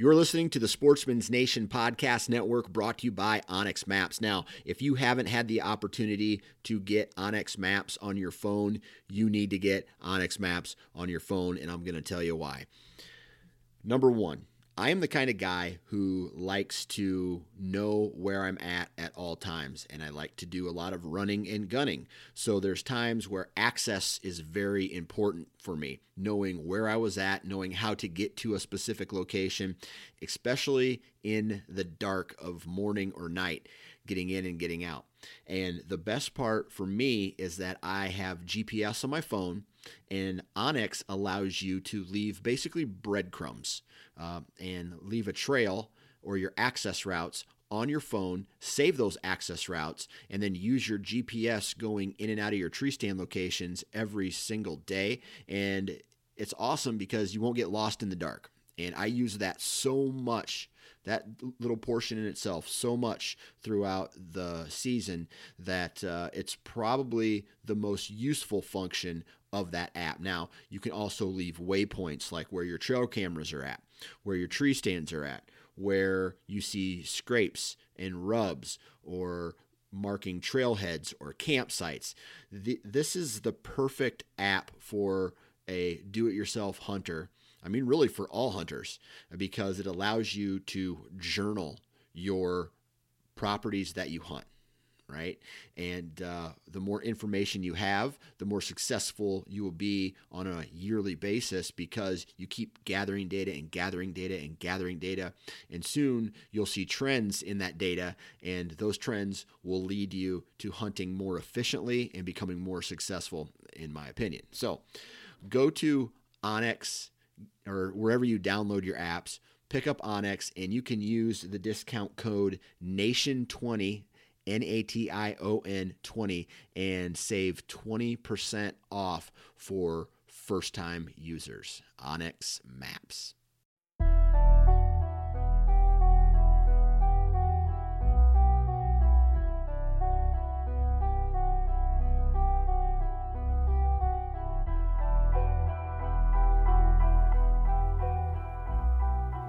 You're listening to the Sportsman's Nation Podcast Network brought to you by onX Maps. Now, if you haven't had the opportunity to get onX Maps on your phone, you need to get onX Maps on your phone, and I'm going to tell you why. Number one, I am the kind of guy who likes to know where I'm at at all times, and I like to do a lot of running and gunning. So there's times where access is very important for me, knowing where I was at, knowing how to get to a specific location, especially in the dark of morning or night, getting in and getting out. And the best part for me is that I have GPS on my phone, and onX allows you to leave basically breadcrumbs uh, and leave a trail or your access routes on your phone, save those access routes, and then use your GPS going in and out of your tree stand locations every single day. And it's awesome because you won't get lost in the dark. And I use that so much, that little portion in itself, so much throughout the season that uh, it's probably the most useful function of that app. Now, you can also leave waypoints like where your trail cameras are at, where your tree stands are at, where you see scrapes and rubs or marking trailheads or campsites. The, this is the perfect app for a do it yourself hunter. I mean, really for all hunters, because it allows you to journal your properties that you hunt right? And uh, the more information you have, the more successful you will be on a yearly basis because you keep gathering data and gathering data and gathering data. And soon you'll see trends in that data, and those trends will lead you to hunting more efficiently and becoming more successful, in my opinion. So go to onX or wherever you download your apps pick up onX and you can use the discount code NATION20 N A T I O N 20 and save 20% off for first time users. onX Maps.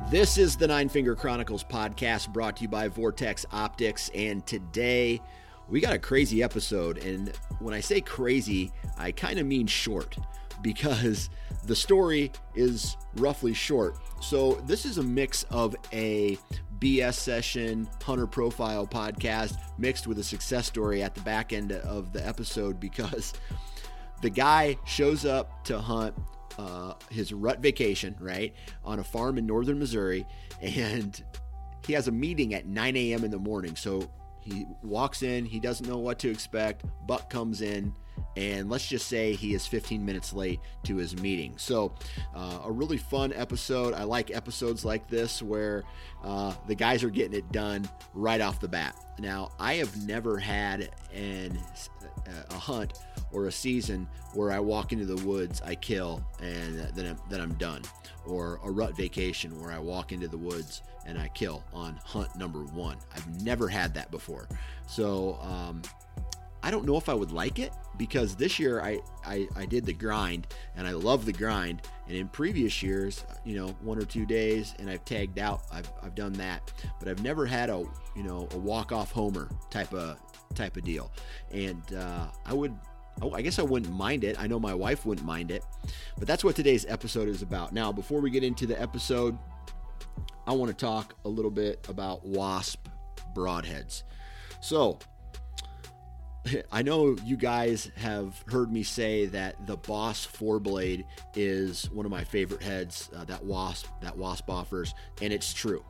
This is the Nine Finger Chronicles podcast brought to you by Vortex Optics. And today we got a crazy episode. And when I say crazy, I kind of mean short because the story is roughly short. So this is a mix of a BS session hunter profile podcast mixed with a success story at the back end of the episode because the guy shows up to hunt uh, his rut vacation, right, on a farm in northern Missouri, and he has a meeting at 9 a.m. in the morning. So he walks in, he doesn't know what to expect. Buck comes in, and let's just say he is 15 minutes late to his meeting. So, uh, a really fun episode. I like episodes like this where uh, the guys are getting it done right off the bat. Now, I have never had an, a hunt or a season where I walk into the woods, I kill, and then I'm, then I'm done. Or a rut vacation where I walk into the woods and I kill on hunt number one. I've never had that before. So, um, I don't know if I would like it because this year I, I, I did the grind and I love the grind. And in previous years, you know, one or two days and I've tagged out, I've, I've done that, but I've never had a, you know, a walk off homer type of, type of deal. And uh, I would, I guess I wouldn't mind it. I know my wife wouldn't mind it, but that's what today's episode is about. Now, before we get into the episode, I want to talk a little bit about wasp broadheads. So, I know you guys have heard me say that the Boss four blade is one of my favorite heads uh, that Wasp that Wasp offers, and it's true.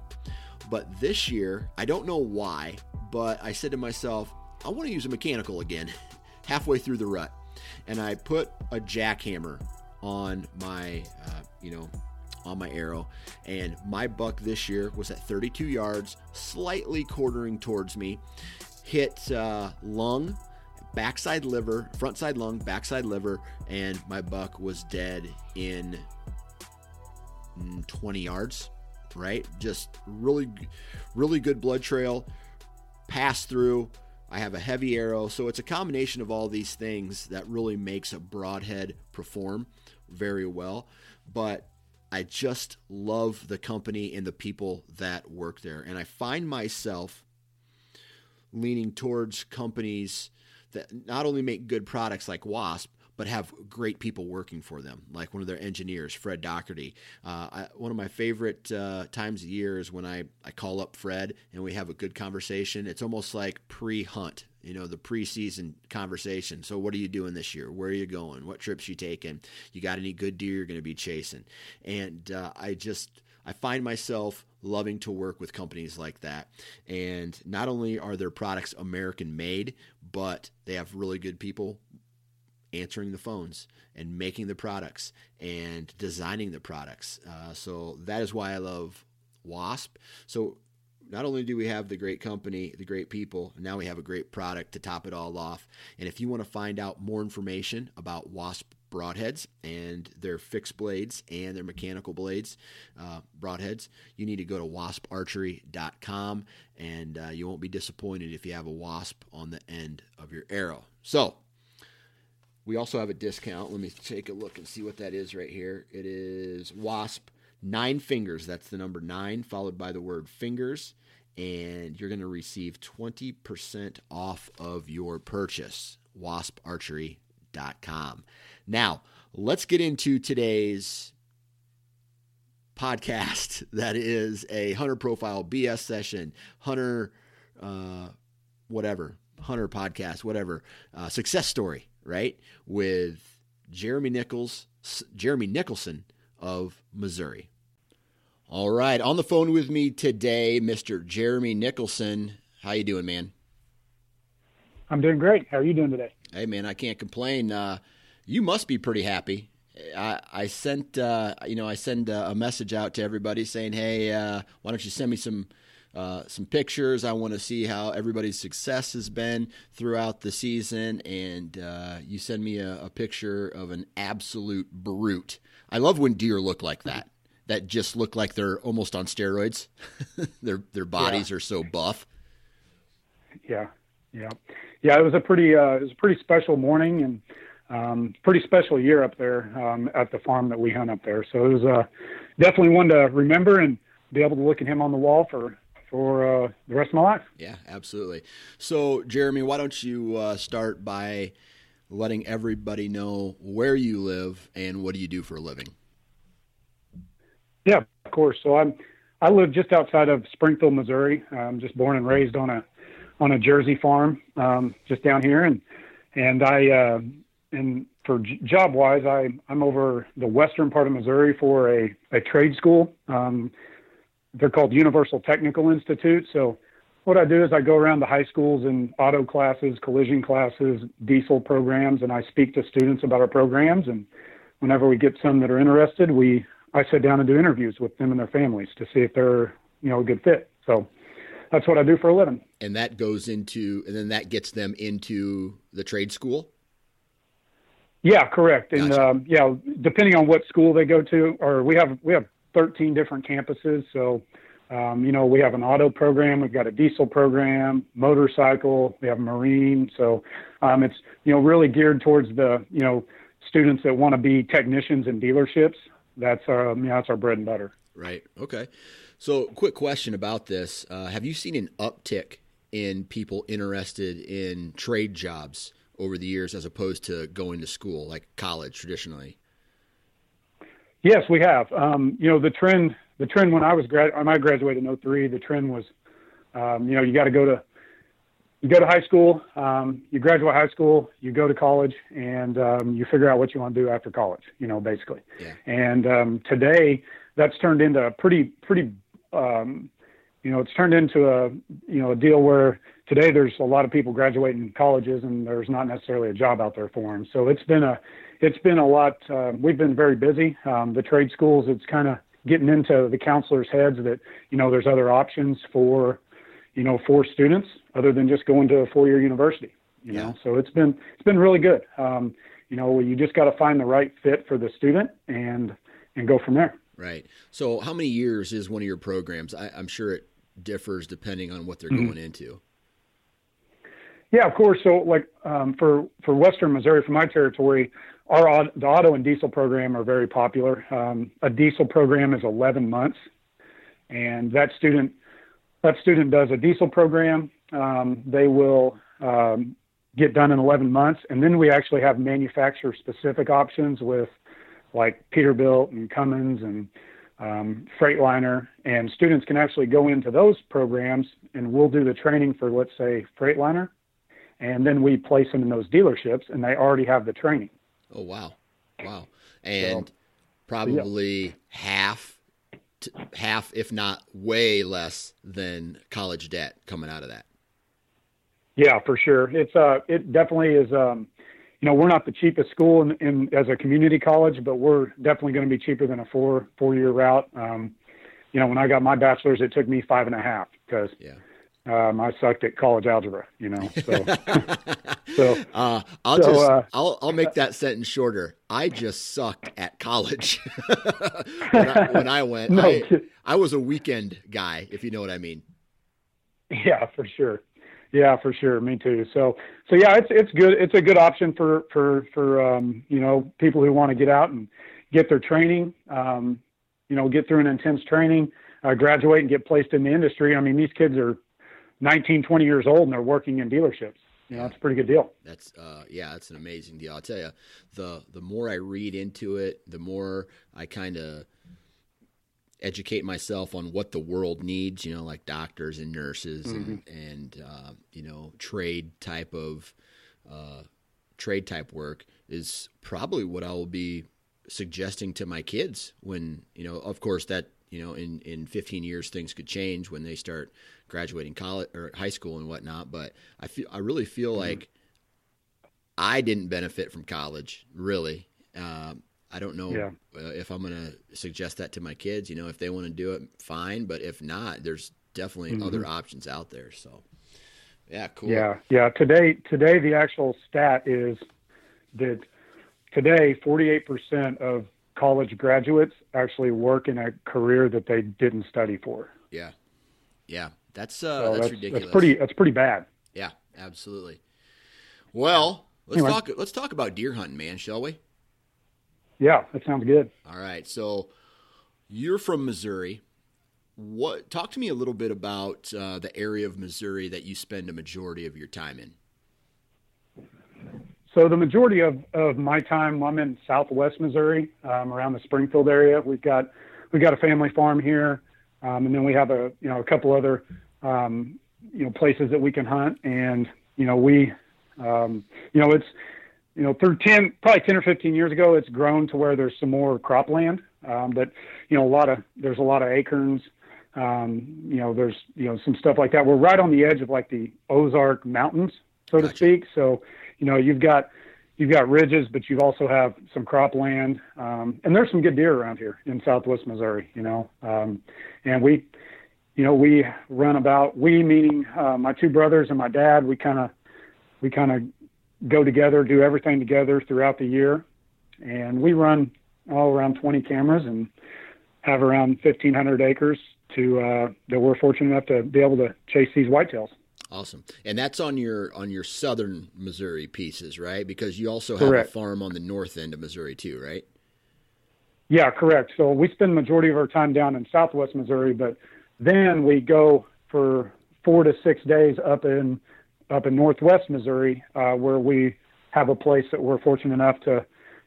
But this year, I don't know why, but I said to myself, I want to use a mechanical again, halfway through the rut, and I put a Jak-Hammer on my, uh, you know, on my arrow, and my buck this year was at 32 yards, slightly quartering towards me, hit uh, lung, backside liver, front side lung, backside liver, and my buck was dead in 20 yards. Right, just really, really good blood trail, pass through. I have a heavy arrow, so it's a combination of all these things that really makes a broadhead perform very well. But I just love the company and the people that work there. And I find myself leaning towards companies that not only make good products like Wasp, but have great people working for them, like one of their engineers, Fred Doherty. Uh, I, one of my favorite uh, times of year is when I, I call up Fred and we have a good conversation. It's almost like pre hunt, you know, the preseason conversation. So, what are you doing this year? Where are you going? What trips you taking? You got any good deer you're going to be chasing? And uh, I just, I find myself loving to work with companies like that. And not only are their products American made, but they have really good people answering the phones and making the products and designing the products. Uh, so that is why I love Wasp. So not only do we have the great company, the great people, now we have a great product to top it all off. And if you want to find out more information about Wasp broadheads and their fixed blades and their mechanical blades, uh, broadheads, you need to go to wasparchery.com and uh, you won't be disappointed if you have a wasp on the end of your arrow. So, we also have a discount. Let me take a look and see what that is right here. It is WASP nine fingers. That's the number nine, followed by the word fingers. And you're going to receive 20% off of your purchase. WaspArchery.com. Now, let's get into today's podcast that is a hunter profile BS session, hunter, uh, whatever, hunter podcast, whatever, uh, success story right? With Jeremy Nichols, Jeremy Nicholson of Missouri. All right, on the phone with me today, Mr. Jeremy Nicholson. How you doing, man? I'm doing great. How are you doing today? Hey, man, I can't complain. Uh, you must be pretty happy. I, I sent, uh, you know, I send a message out to everybody saying, "Hey, uh, why don't you send me some uh, some pictures. I want to see how everybody's success has been throughout the season. And uh, you send me a, a, picture of an absolute brute. I love when deer look like that. That just look like they're almost on steroids. their their bodies yeah. are so buff. Yeah, yeah, yeah. It was a pretty uh, it was a pretty special morning and um, pretty special year up there um, at the farm that we hunt up there. So it was uh, definitely one to remember and be able to look at him on the wall for for uh, the rest of my life. Yeah, absolutely. So, Jeremy, why don't you uh, start by letting everybody know where you live and what do you do for a living? Yeah, of course. So I'm I live just outside of Springfield, Missouri. I'm just born and raised on a on a Jersey farm, um, just down here, and and I uh, and for j- job wise, I I'm over the western part of Missouri for a a trade school. Um, they're called Universal Technical Institute. So what I do is I go around the high schools and auto classes, collision classes, diesel programs, and I speak to students about our programs. And whenever we get some that are interested, we I sit down and do interviews with them and their families to see if they're you know a good fit. So that's what I do for a living. And that goes into, and then that gets them into the trade school. Yeah, correct. And gotcha. um, yeah, depending on what school they go to, or we have we have 13 different campuses. So Um, you know, we have an auto program, we've got a diesel program, motorcycle, we have marine. So um, it's you know really geared towards the you know students that want to be technicians in dealerships. That's our you know, that's our bread and butter. Right. Okay. So, quick question about this: uh, Have you seen an uptick in people interested in trade jobs over the years, as opposed to going to school, like college traditionally? Yes, we have. Um, you know, the trend the trend when I was grad when I graduated in 03, the trend was, um, you know, you got to go to you go to high school, um, you graduate high school, you go to college, and um, you figure out what you want to do after college. You know, basically. Yeah. And um, today, that's turned into a pretty pretty, um, you know, it's turned into a you know a deal where today there's a lot of people graduating colleges, and there's not necessarily a job out there for them. So it's been a it's been a lot. Uh, we've been very busy. Um, the trade schools, it's kind of getting into the counselors' heads that you know there's other options for you know, for students other than just going to a four-year university. You yeah. know, so it's been it's been really good. Um, you know, you just got to find the right fit for the student and and go from there. Right. So, how many years is one of your programs? I, am sure it differs depending on what they're mm-hmm. going into. Yeah, of course. So, like um, for for Western Missouri, for my territory, our the auto and diesel program are very popular. Um, a diesel program is 11 months, and that student that student does a diesel program. Um, they will um, get done in 11 months, and then we actually have manufacturer specific options with like Peterbilt and Cummins and um, Freightliner, and students can actually go into those programs, and we'll do the training for let's say Freightliner, and then we place them in those dealerships, and they already have the training. Oh wow, wow, and so, probably yeah. half half, if not way less than college debt coming out of that. Yeah, for sure. It's uh, it definitely is. Um, you know, we're not the cheapest school in, in as a community college, but we're definitely going to be cheaper than a four four year route. Um, you know, when I got my bachelor's, it took me five and a half because yeah. Um, I sucked at college algebra, you know. So, so uh, I'll so, just uh, I'll I'll make that sentence shorter. I just sucked at college when, I, when, I, went. No, I, I was a weekend guy, if you know what I mean. Yeah, for sure. Yeah, for sure. Me too. So so yeah, it's it's good. It's a good option for for for um, you know people who want to get out and get their training. Um, you know, get through an intense training, uh, graduate, and get placed in the industry. I mean, these kids are 19, 20 years old and they're working in dealerships. You know, it's a pretty good deal. That's uh, yeah, that's an amazing deal. I'll tell you, the the more I read into it, the more I kind of educate myself on what the world needs. You know, like doctors and nurses mm-hmm. and and uh, you know trade type of uh, trade type work is probably what I will be suggesting to my kids when you know, of course, that you know, in in 15 years things could change when they start graduating college or high school and whatnot. But I feel I really feel mm-hmm. like I didn't benefit from college really. Um, I don't know yeah. uh, if I'm going to suggest that to my kids. You know, if they want to do it, fine. But if not, there's definitely mm-hmm. other options out there. So, yeah, cool. Yeah, yeah. Today, today the actual stat is that today 48% of college graduates actually work in a career that they didn't study for. Yeah, yeah. That's uh, so that's, that's, ridiculous. That's pretty. That's pretty bad. Yeah, absolutely. Well, let's anyway. talk. Let's talk about deer hunting, man. Shall we? Yeah, that sounds good. All right. So you're from Missouri. What? Talk to me a little bit about uh, the area of Missouri that you spend a majority of your time in. So the majority of, of my time, I'm in Southwest Missouri, um, around the Springfield area. We've got we've got a family farm here, um, and then we have a you know a couple other um, you know places that we can hunt. And you know we um, you know it's you know through ten probably ten or fifteen years ago, it's grown to where there's some more cropland. Um, but you know a lot of there's a lot of acorns. Um, you know there's you know some stuff like that. We're right on the edge of like the Ozark Mountains, so to speak. So you know, you've got you've got ridges, but you also have some cropland, um, and there's some good deer around here in Southwest Missouri. You know, um, and we, you know, we run about we meaning uh, my two brothers and my dad. We kind of we kind of go together, do everything together throughout the year, and we run all around 20 cameras and have around 1,500 acres to uh, that we're fortunate enough to be able to chase these whitetails. Awesome, and that's on your on your southern Missouri pieces, right? Because you also have Correct. a farm on the north end of Missouri too, right? Yeah, correct. So we spend the majority of our time down in Southwest Missouri, but then we go for four to six days up in up in Northwest Missouri, uh, where we have a place that we're fortunate enough to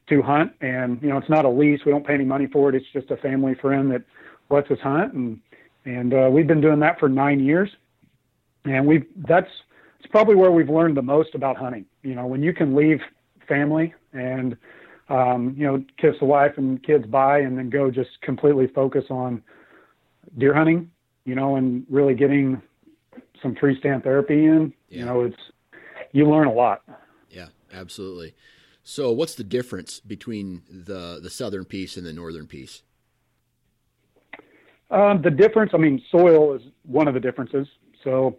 to hunt. And you know, it's not a lease; we don't pay any money for it. It's just a family friend that lets us hunt, and and uh, we've been doing that for nine years. And we've that's it's probably where we've learned the most about hunting. You know, when you can leave family and um, you know, kiss the wife and kids bye, and then go just completely focus on deer hunting, you know, and really getting some tree stand therapy in. Yeah. You know, it's you learn a lot. Yeah, absolutely. So, what's the difference between the the southern piece and the northern piece? Um, the difference, I mean, soil is one of the differences. So,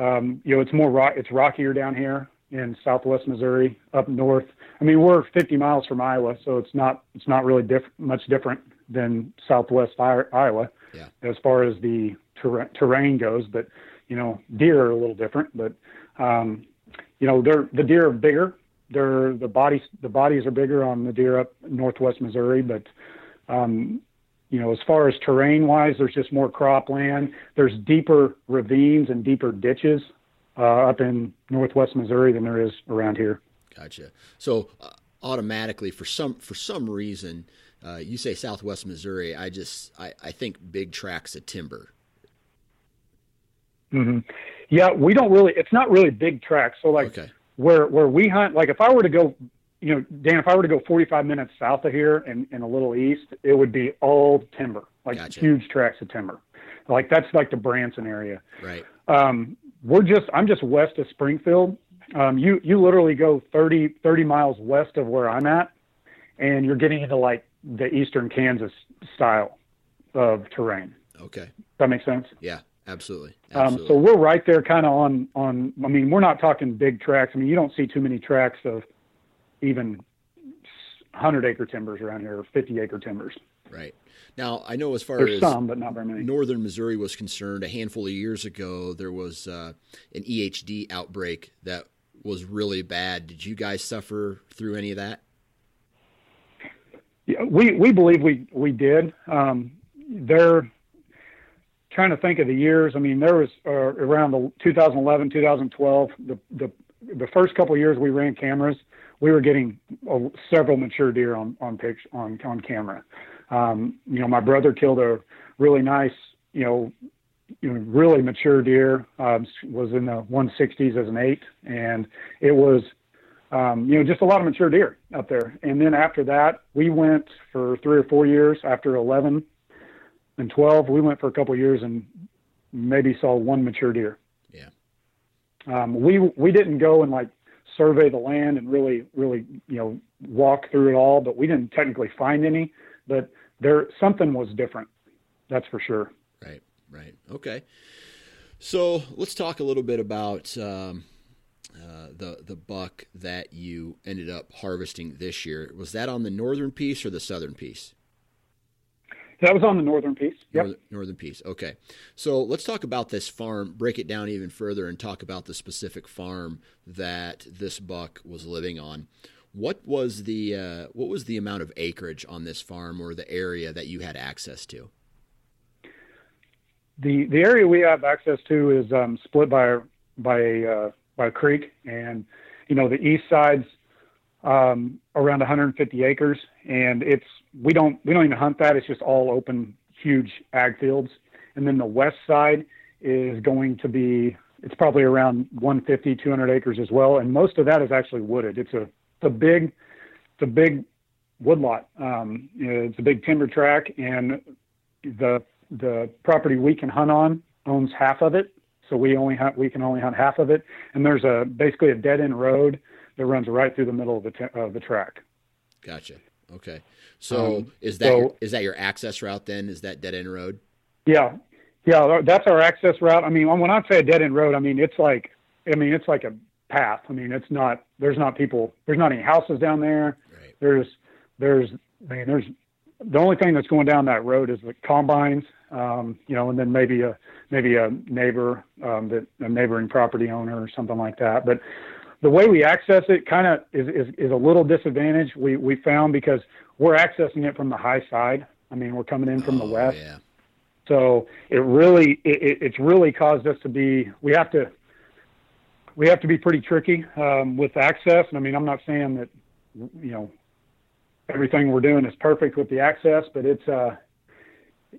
um, you know, it's more rock, it's rockier down here in Southwest Missouri, up north. I mean, we're 50 miles from Iowa, so it's not it's not really diff- much different than Southwest I- Iowa Yeah. as far as the ter- terrain goes. But you know, deer are a little different. But um, you know, they're the deer are bigger. They're the bodies the bodies are bigger on the deer up Northwest Missouri, but um, you know, as far as terrain wise, there's just more cropland. There's deeper ravines and deeper ditches uh, up in northwest Missouri than there is around here. Gotcha. So, uh, automatically, for some for some reason, uh, you say Southwest Missouri. I just I, I think big tracts of timber. hmm Yeah, we don't really. It's not really big tracks. So like Okay. where where we hunt, like if I were to go, you know, Dan, if I were to go 45 minutes south of here and, and a little east, it would be all timber, like Gotcha. huge tracts of timber. Like that's like the Branson area. Right. Um, we're just I'm just west of Springfield. Um, you you literally go 30 30 miles west of where I'm at, and you're getting into like the eastern Kansas style of terrain. Okay. Does that make sense? Yeah. Absolutely. Um, Absolutely. so we're right there, kind of on on. I mean, we're not talking big tracks. I mean, you don't see too many tracks of even hundred acre timbers around here, or fifty acre timbers. right. Now, I know as far There's as some, but not very many. northern Missouri was concerned, a handful of years ago, there was uh, an EHD outbreak that was really bad. Did you guys suffer through any of that? Yeah, we we believe we we did. Um, they're trying to think of the years. I mean, there was uh, around the 2011, 2012, the the the first couple of years we ran cameras, we were getting uh, several mature deer on on pics on on camera. Um, you know, my brother killed a really nice, you know, you know, really mature deer. Um, was in the 160s as an eight, and it was um, you know, just a lot of mature deer up there. And then after that, we went for three or four years. After 11 and 12, we went for a couple of years and maybe saw one mature deer. Yeah. Um, we we didn't go and like survey the land and really really you know walk through it all, but we didn't technically find any. But there something was different. That's for sure. Right, right. Okay. So let's talk a little bit about um, uh, the the buck that you ended up harvesting this year. Was that on the northern piece or the southern piece? That was on the northern piece. Yep. Northern, northern piece. Okay. So let's talk about this farm, break it down even further, and talk about the specific farm that this buck was living on. What was the uh, what was the amount of acreage on this farm or the area that you had access to? the the area we have access to is um, split by by a uh, by a creek, and you know the east side's um, around 150 acres, and it's we don't we don't even hunt that. It's just all open, huge ag fields, and then the west side is going to be it's probably around 150 200 acres as well, and most of that is actually wooded. It's a it's a big it's a big woodlot. Um, it's a big timber track, and the the property we can hunt on owns half of it, so we only hunt we can only hunt half of it. And there's a basically a dead end road that runs right through the middle of the t- of the track. Gotcha. Okay. So Um, is that so- your, is that your access route then? Is that dead end road? Yeah, yeah, that's our access route. I mean, when I say a dead end road, I mean it's like I mean it's like a path. I mean it's not there's not people there's not any houses down there. Right. There's there's I mean there's the only thing that's going down that road is the combines um, you know, and then maybe a maybe a neighbor um, that a neighboring property owner or something like that. But the way we access it kind of is, is is a little disadvantage. We we found because we're accessing it from the high side. I mean, we're coming in from oh, the west. Yeah. So it really it, it's really caused us to be we have to we have to be pretty tricky um, with access. And I mean, I'm not saying that you know everything we're doing is perfect with the access, but it's uh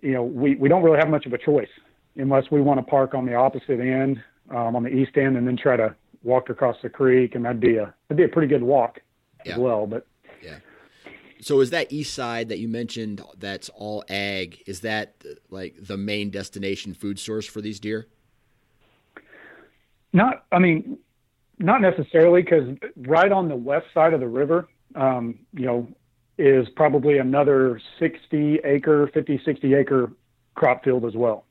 you know we we don't really have much of a choice unless we want to park on the opposite end um, on the east end and then try to walk across the creek, and that'd be a that'd be a pretty good walk Yeah. as well. But Yeah. So is that east side that you mentioned that's all ag? Is that like the main destination food source for these deer? Not, I mean, not necessarily because right on the west side of the river, um, you know, is probably another 60 acre, 50, 60 acre crop field as well.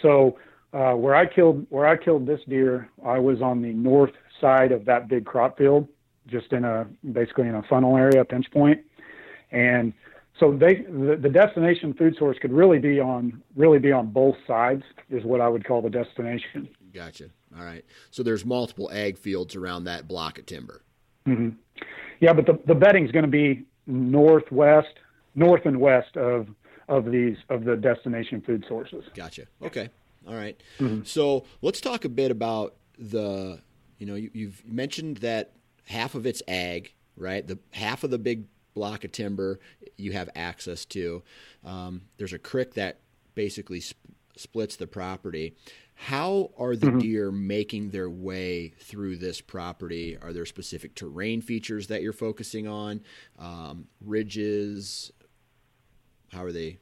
So uh, where I killed where I killed this deer, I was on the north side of that big crop field, just in a basically in a funnel area, pinch point. and so they the, the destination food source could really be on really be on both sides is what I would call the destination. Gotcha. All right. So there's multiple ag fields around that block of timber. Yeah, but the the bedding's going to be northwest, north and west of of these of the destination food sources. Gotcha. Okay. All right. So let's talk a bit about the. You know, you, you've mentioned that half of it's ag, right? The half of the big block of timber you have access to. Um, there's a creek that basically sp- splits the property. How are the deer making their way through this property? Are there specific terrain features that you're focusing on? Um, ridges? How are they?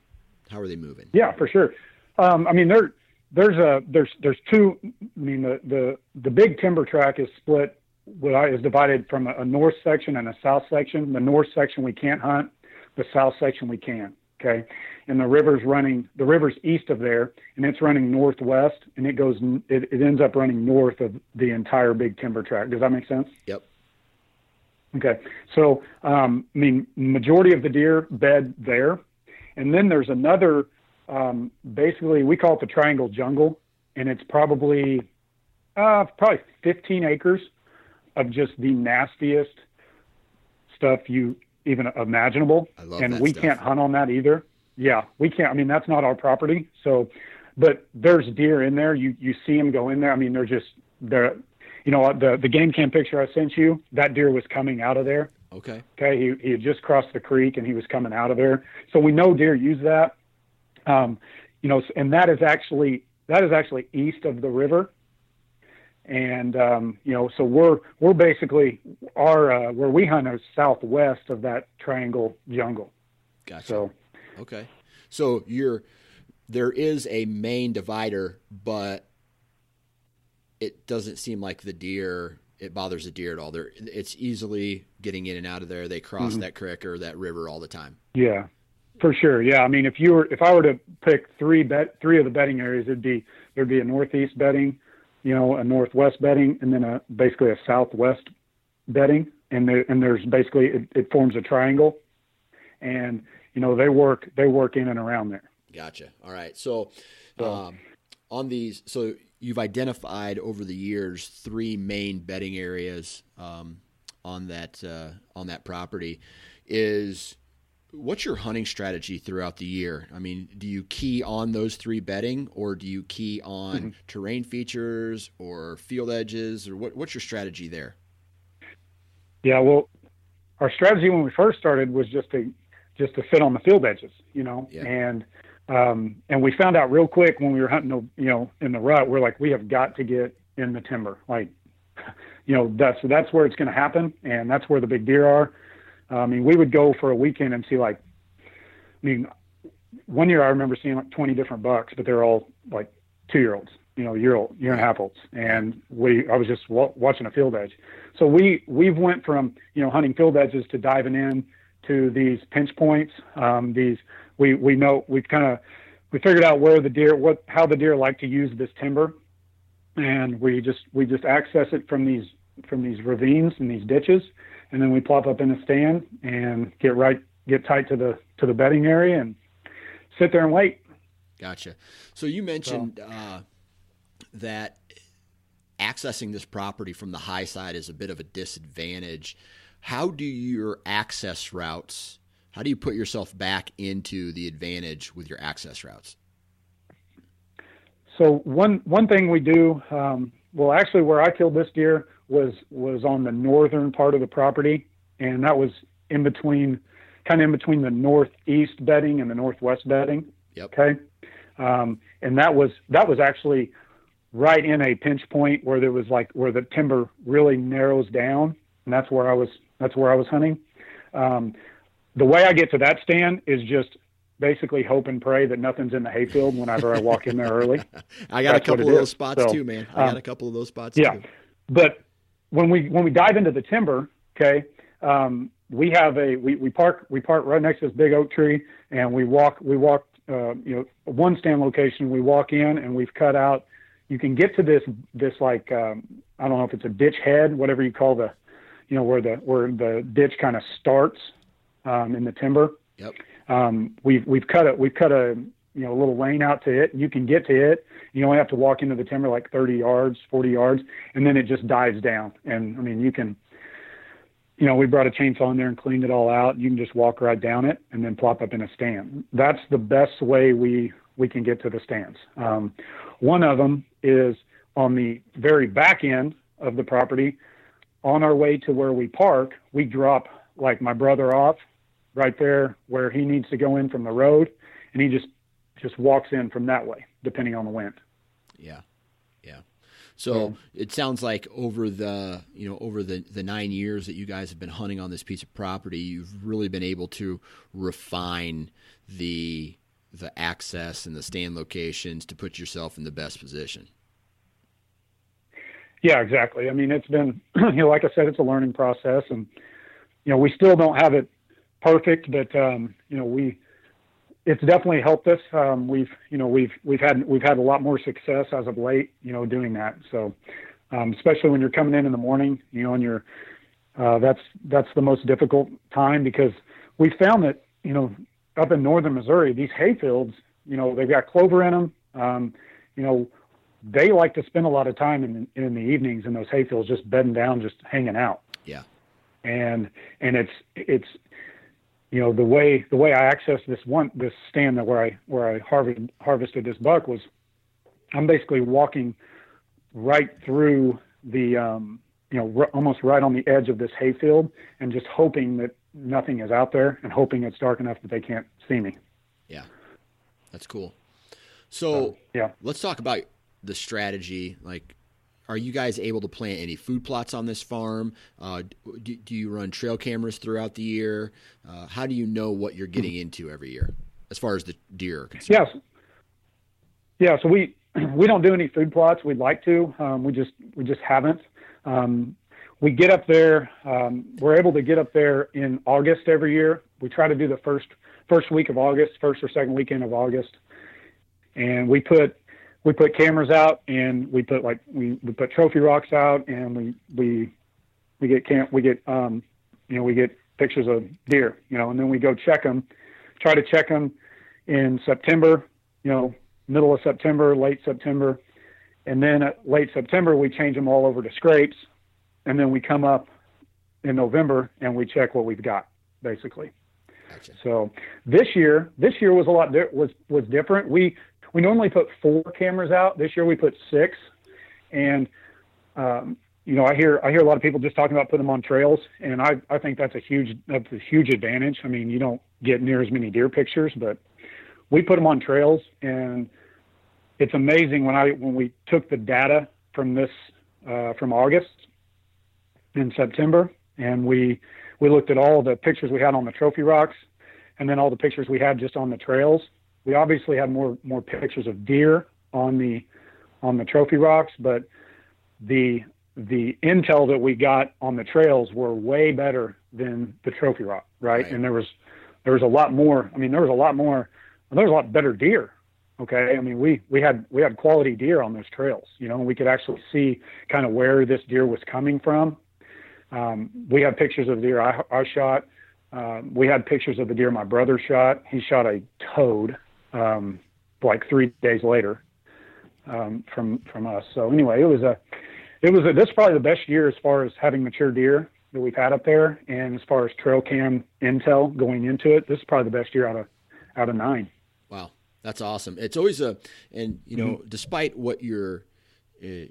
How are they moving? Yeah, for sure. Um, I mean, there there's a there's there's two. I mean, the the the big timber track is split. What I is divided from a, a north section and a south section. The north section we can't hunt. The south section we can. Okay, and the river's running. The river's east of there, and it's running northwest, and it goes. It, it ends up running north of the entire big timber track. Does that make sense? Yep. Okay, so um, I mean, majority of the deer bed there, and then there's another. Um, basically, we call it the Triangle Jungle, and it's probably uh, probably 15 acres of just the nastiest stuff you even imaginable. I love and we stuff. can't hunt on that either. Yeah, we can't. I mean, that's not our property. So, but there's deer in there. You you see them go in there. I mean, they're just they're, you know, the the game cam picture I sent you. That deer was coming out of there. Okay. Okay, he he had just crossed the creek and he was coming out of there. So we know deer use that. Um, you know, and that is actually that is actually east of the river. And um, you know, so we're we're basically our uh, where we hunt is southwest of that triangle jungle. Gotcha. So Okay. So you're there is a main divider, but it doesn't seem like the deer it bothers the deer at all. There it's easily getting in and out of there. They cross that creek or that river all the time. Yeah, for sure. Yeah, I mean, if you were, if I were to pick three bet, three of the bedding areas, it'd be there'd be a northeast bedding, you know, a northwest bedding, and then a basically a southwest bedding, and there, and there's basically it, it forms a triangle, and you know they work they work in and around there. Gotcha. All right. So, um, on these, so you've identified over the years three main bedding areas um, on that uh, on that property. Is what's your hunting strategy throughout the year? I mean, do you key on those three bedding, or do you key on terrain features or field edges, or what, what's your strategy there? Yeah, well, our strategy when we first started was just to just to sit on the field edges, you know, Yeah. and um, and we found out real quick when we were hunting, the, you know, in the rut, we're like, we have got to get in the timber, like, you know, that's that's where it's going to happen, and that's where the big deer are. I mean, we would go for a weekend and see like, I mean, one year I remember seeing like 20 different bucks, but they're all like two year olds, you know, year old, year and a half olds. And we, I was just wa- watching a field edge. So we, we've went from, you know, hunting field edges to diving in to these pinch points. Um, these, we, we know we've kind of, we figured out where the deer, what, how the deer like to use this timber. And we just, we just access it from these, from these ravines and these ditches. And then we plop up in a stand and get right, get tight to the, to the bedding area and sit there and wait. Gotcha. So you mentioned so, uh, that accessing this property from the high side is a bit of a disadvantage. How do your access routes? How do you put yourself back into the advantage with your access routes? So one one thing we do, um, well, actually, where I killed this deer was was on the northern part of the property, and that was in between, kind of in between the northeast bedding and the northwest bedding. Yep. Okay, um, and that was that was actually right in a pinch point where there was like where the timber really narrows down, and that's where I was that's where I was hunting. Um, the way I get to that stand is just basically hope and pray that nothing's in the hayfield whenever I walk in there early. I got That's a couple of those spots so, too, man. I got um, a couple of those spots yeah. too. But when we when we dive into the timber, okay, um, we have a we, we park we park right next to this big oak tree and we walk we walk uh, you know one stand location we walk in and we've cut out you can get to this this like um, I don't know if it's a ditch head whatever you call the you know where the where the ditch kind of starts um, in the timber. Yep. Um, we've we've cut a we've cut a you know a little lane out to it. You can get to it. You only have to walk into the timber like 30 yards, 40 yards, and then it just dives down. And I mean, you can. You know, we brought a chainsaw in there and cleaned it all out. You can just walk right down it and then plop up in a stand. That's the best way we we can get to the stands. Um, one of them is on the very back end of the property. On our way to where we park, we drop like my brother off right there where he needs to go in from the road, and he just just walks in from that way, depending on the wind. Yeah, yeah. So it sounds like over the you know over the the nine years that you guys have been hunting on this piece of property, you've really been able to refine the the access and the stand locations to put yourself in the best position. Yeah, exactly. I mean, it's been you know, like I said, it's a learning process, and you know, we still don't have it perfect, but um, you know, we it's definitely helped us. Um, we've you know we've we've had we've had a lot more success as of late, you know, doing that. So, um, especially when you're coming in in the morning, you know, and you're uh, that's that's the most difficult time because we found that you know up in northern Missouri, these hayfields, you know, they've got clover in them. Um, you know, they like to spend a lot of time in in the evenings in those hayfields, just bedding down, just hanging out. Yeah. And and it's it's you know the way the way I accessed this one this stand that where I where I harvested harvested this buck was I'm basically walking right through the um, you know r- almost right on the edge of this hayfield and just hoping that nothing is out there and hoping it's dark enough that they can't see me. Yeah, that's cool. So uh, yeah, let's talk about the strategy. Like are you guys able to plant any food plots on this farm? Uh, do, do, you run trail cameras throughout the year? Uh, how do you know what you're getting into every year as far as the deer are concerned? Yes. Yeah, so we we don't do any food plots. We'd like to. Um, we just we just haven't. Um, we get up there. Um, we're able to get up there in August every year. We try to do the first first week of August, first or second weekend of August, and we put we put cameras out and we put like we, we put trophy rocks out and we we we get cam we get um you know we get pictures of deer you know and then we go check them try to check them in September you know middle of September late September and then at late September we change them all over to scrapes and then we come up in November and we check what we've got basically Gotcha. So this year, this year was a lot di- was was different. We we normally put four cameras out. This year we put six, and um, you know I hear I hear a lot of people just talking about putting them on trails, and I I think that's a huge that's a huge advantage. I mean you don't get near as many deer pictures, but we put them on trails, and it's amazing when I when we took the data from this uh, from August in September, and we we looked at all the pictures we had on the trophy rocks, and then all the pictures we had just on the trails we obviously had more more pictures of deer on the on the trophy rocks, but the the intel that we got on the trails were way better than the trophy rock, right? right? And there was there was a lot more. I mean, there was a lot more. There was a lot better deer. Okay, I mean, we we had we had quality deer on those trails. You know, we could actually see kind of where this deer was coming from. Um, we had pictures of the deer I, I shot. Um, we had pictures of the deer my brother shot. He shot a toad um, like three days later um, from from us. So anyway, it was a it was a, this is probably the best year as far as having mature deer that we've had up there, and as far as trail cam intel going into it, this is probably the best year out of out of nine. Wow, that's awesome. It's always a and you know, mm-hmm. despite what your uh,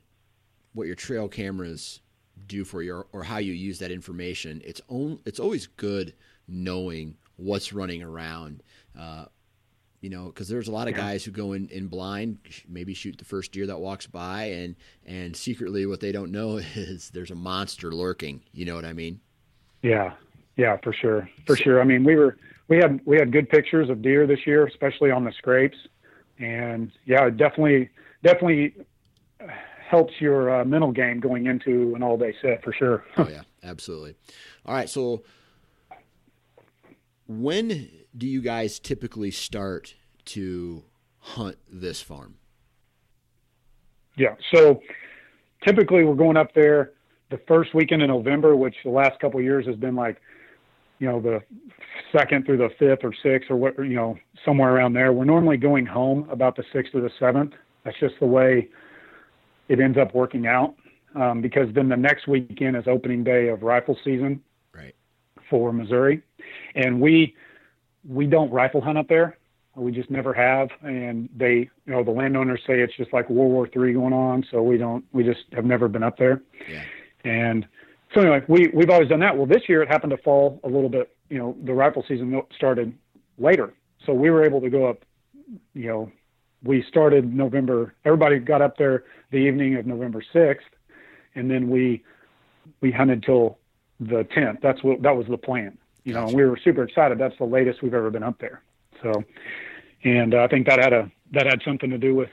what your trail cameras do for you or, or how you use that information, it's on, it's always good knowing what's running around. Uh, you know, because there's a lot of yeah. guys who go in, in blind, maybe shoot the first deer that walks by, and and secretly what they don't know is there's a monster lurking. You know what I mean? Yeah, yeah, for sure, for so, sure. I mean, we were we had we had good pictures of deer this year, especially on the scrapes, and yeah, it definitely definitely helps your uh, mental game going into an all day set for sure. oh yeah, absolutely. All right, so when do you guys typically start to hunt this farm? Yeah, so typically we're going up there the first weekend in November, which the last couple years has been like, you know, the second through the fifth or sixth or what, you know, somewhere around there. We're normally going home about the sixth or the seventh. That's just the way it ends up working out. Um, because then the next weekend is opening day of rifle season right. for Missouri. And we, we don't rifle hunt up there. We just never have, and they, you know, the landowners say it's just like World War Three going on, so we don't, we just have never been up there. Yeah. And so anyway, we we've always done that. Well, this year it happened to fall a little bit. You know, the rifle season started later, so we were able to go up. You know, we started November. Everybody got up there the evening of November sixth, and then we we hunted till the tenth. That's what that was the plan you know, and we were super excited. That's the latest we've ever been up there. So, and uh, I think that had a that had something to do with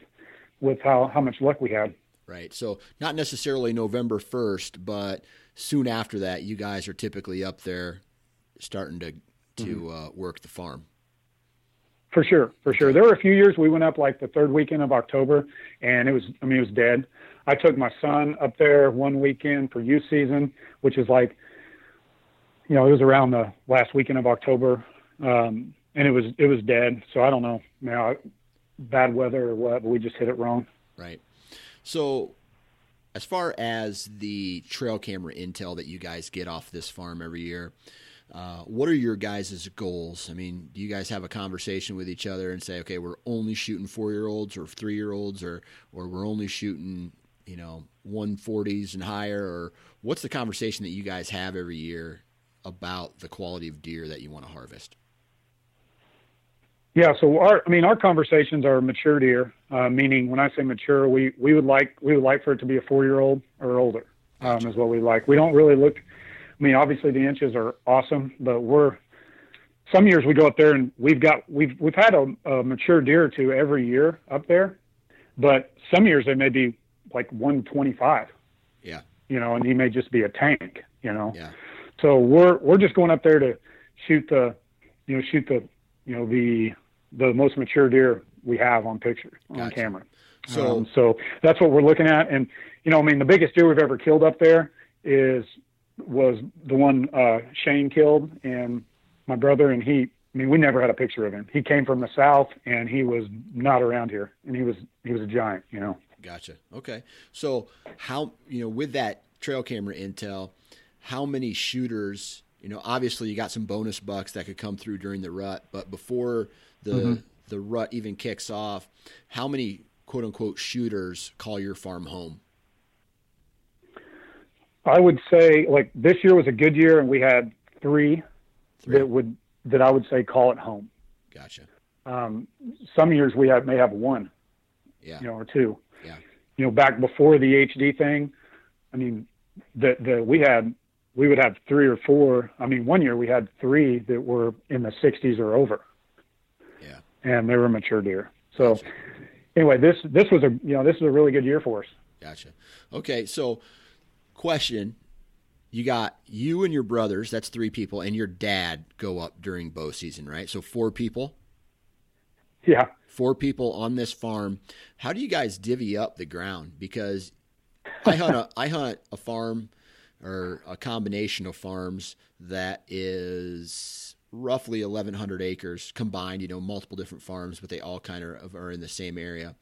with how how much luck we had. Right. So not necessarily November first, but soon after that, you guys are typically up there, starting to to mm-hmm. uh, work the farm. For sure, for sure. There were a few years we went up like the third weekend of October, and it was I mean it was dead. I took my son up there one weekend for youth season, which is like you know, it was around the last weekend of October, um, and it was it was dead. So I don't know now, bad weather or what, but we just hit it wrong. Right. So, as far as the trail camera intel that you guys get off this farm every year, uh, what are your guys' goals? I mean, do you guys have a conversation with each other and say, okay, we're only shooting four year olds or three year olds, or or we're only shooting you know 140s and higher, or what's the conversation that you guys have every year about the quality of deer that you want to harvest? Yeah, so our, I mean, our conversations are mature deer, uh, meaning when I say mature, we, we would like, we would like for it to be a four year old or older, um, gotcha. is what we like. We don't really look, I mean, obviously the inches are awesome, but we're, some years we go up there and we've got, we've, we've had a, a mature deer or two every year up there, but some years they may be like 125. Yeah. You know, and he may just be a tank, you know? Yeah. So we're we're just going up there to shoot the, you know, shoot the, you know, the the most mature deer we have on picture on gotcha. camera. So um, so that's what we're looking at, and you know, I mean, the biggest deer we've ever killed up there is was the one uh, Shane killed, and my brother and he. I mean, we never had a picture of him. He came from the south, and he was not around here, and he was he was a giant, you know. Gotcha. Okay. So how you know with that trail camera intel, how many shooters you know obviously you got some bonus bucks that could come through during the rut but before the mm-hmm. the rut even kicks off how many quote unquote shooters call your farm home? I would say like this year was a good year and we had three, three. that would that i would say call it home. Gotcha. Um, some years we have may have one yeah. you know or two. Yeah. You know back before the EHD thing i mean the the we had we would have three or four. I mean, one year we had three that were in the 60s or over. Yeah. And they were mature deer. So gotcha. anyway, this this was a you know this is a really good year for us. Gotcha. Okay, so question: You got you and your brothers. That's three people, and your dad go up during bow season, right? So four people. Yeah. Four people on this farm. How do you guys divvy up the ground? Because I hunt a I hunt a farm or a combination of farms that is roughly 1,100 acres combined, you know, multiple different farms, but they all kind of are in the same area.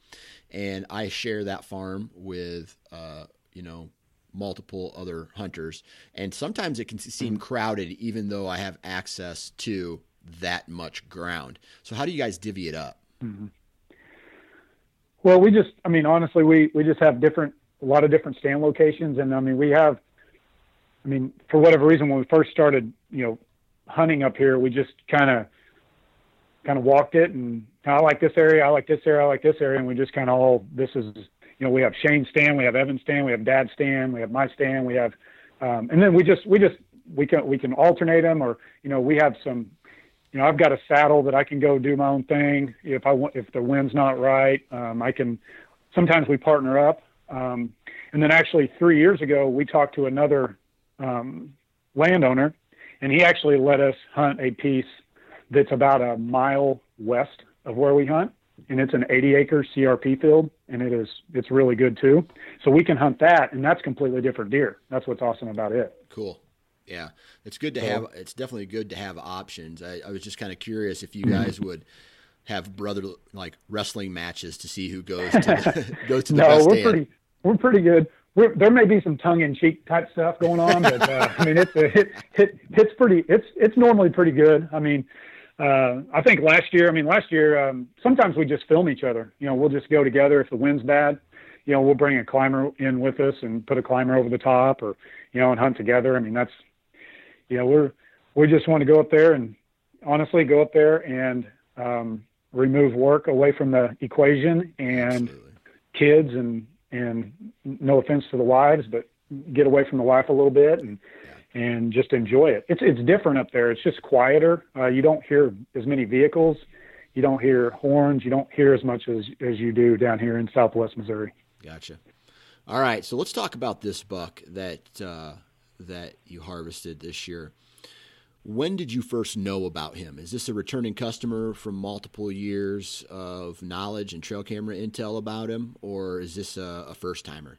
And I share that farm with, uh, you know, multiple other hunters. And sometimes it can seem crowded, even though I have access to that much ground. So, how do you guys divvy it up? Mm-hmm. Well, we just, I mean, honestly, we, we just have different, a lot of different stand locations. And I mean, we have, I mean, for whatever reason, when we first started, you know, hunting up here, we just kind of kind of walked it and I like this area, I like this area, I like this area, and we just kind of all this is you know we have Shane stand, we have Evan stand, we have Dad stand, we have my stand, we have um, and then we just we just we can we can alternate them or you know we have some you know I've got a saddle that I can go do my own thing. If I want if the wind's not right um, I can sometimes we partner up um, and then actually three years ago we talked to another um, landowner and he actually let us hunt a piece that's about a mile west of where we hunt and it's an 80 acre CRP field and it is it's really good too. So we can hunt that and that's completely different deer. That's what's awesome about it. Cool. Yeah. It's good to have it's definitely good to have options. I, I was just kind of curious if you guys would have brother like wrestling matches to see who goes to the, goes to the no, best we're stand. pretty we're pretty good we're, there may be some tongue-in-cheek type stuff going on, but uh, I mean, it's a, it, it, it's pretty it's it's normally pretty good. I mean, uh, I think last year, I mean, last year, um, sometimes we just film each other. You know, we'll just go together if the wind's bad. You know, we'll bring a climber in with us and put a climber over the top, or you know, and hunt together. I mean, that's you know, we're we just want to go up there and honestly go up there and um, remove work away from the equation and Absolutely. kids and and no offense to the wives, but get away from the wife a little bit and and just enjoy it. It's it's different up there. It's just quieter. Uh, you don't hear as many vehicles. You don't hear horns. You don't hear as much as as you do down here in Southwest Missouri. Gotcha. All right, so let's talk about this buck that uh, that you harvested this year. When did you first know about him? Is this a returning customer from multiple years of knowledge and trail camera intel about him, or is this a, a first timer?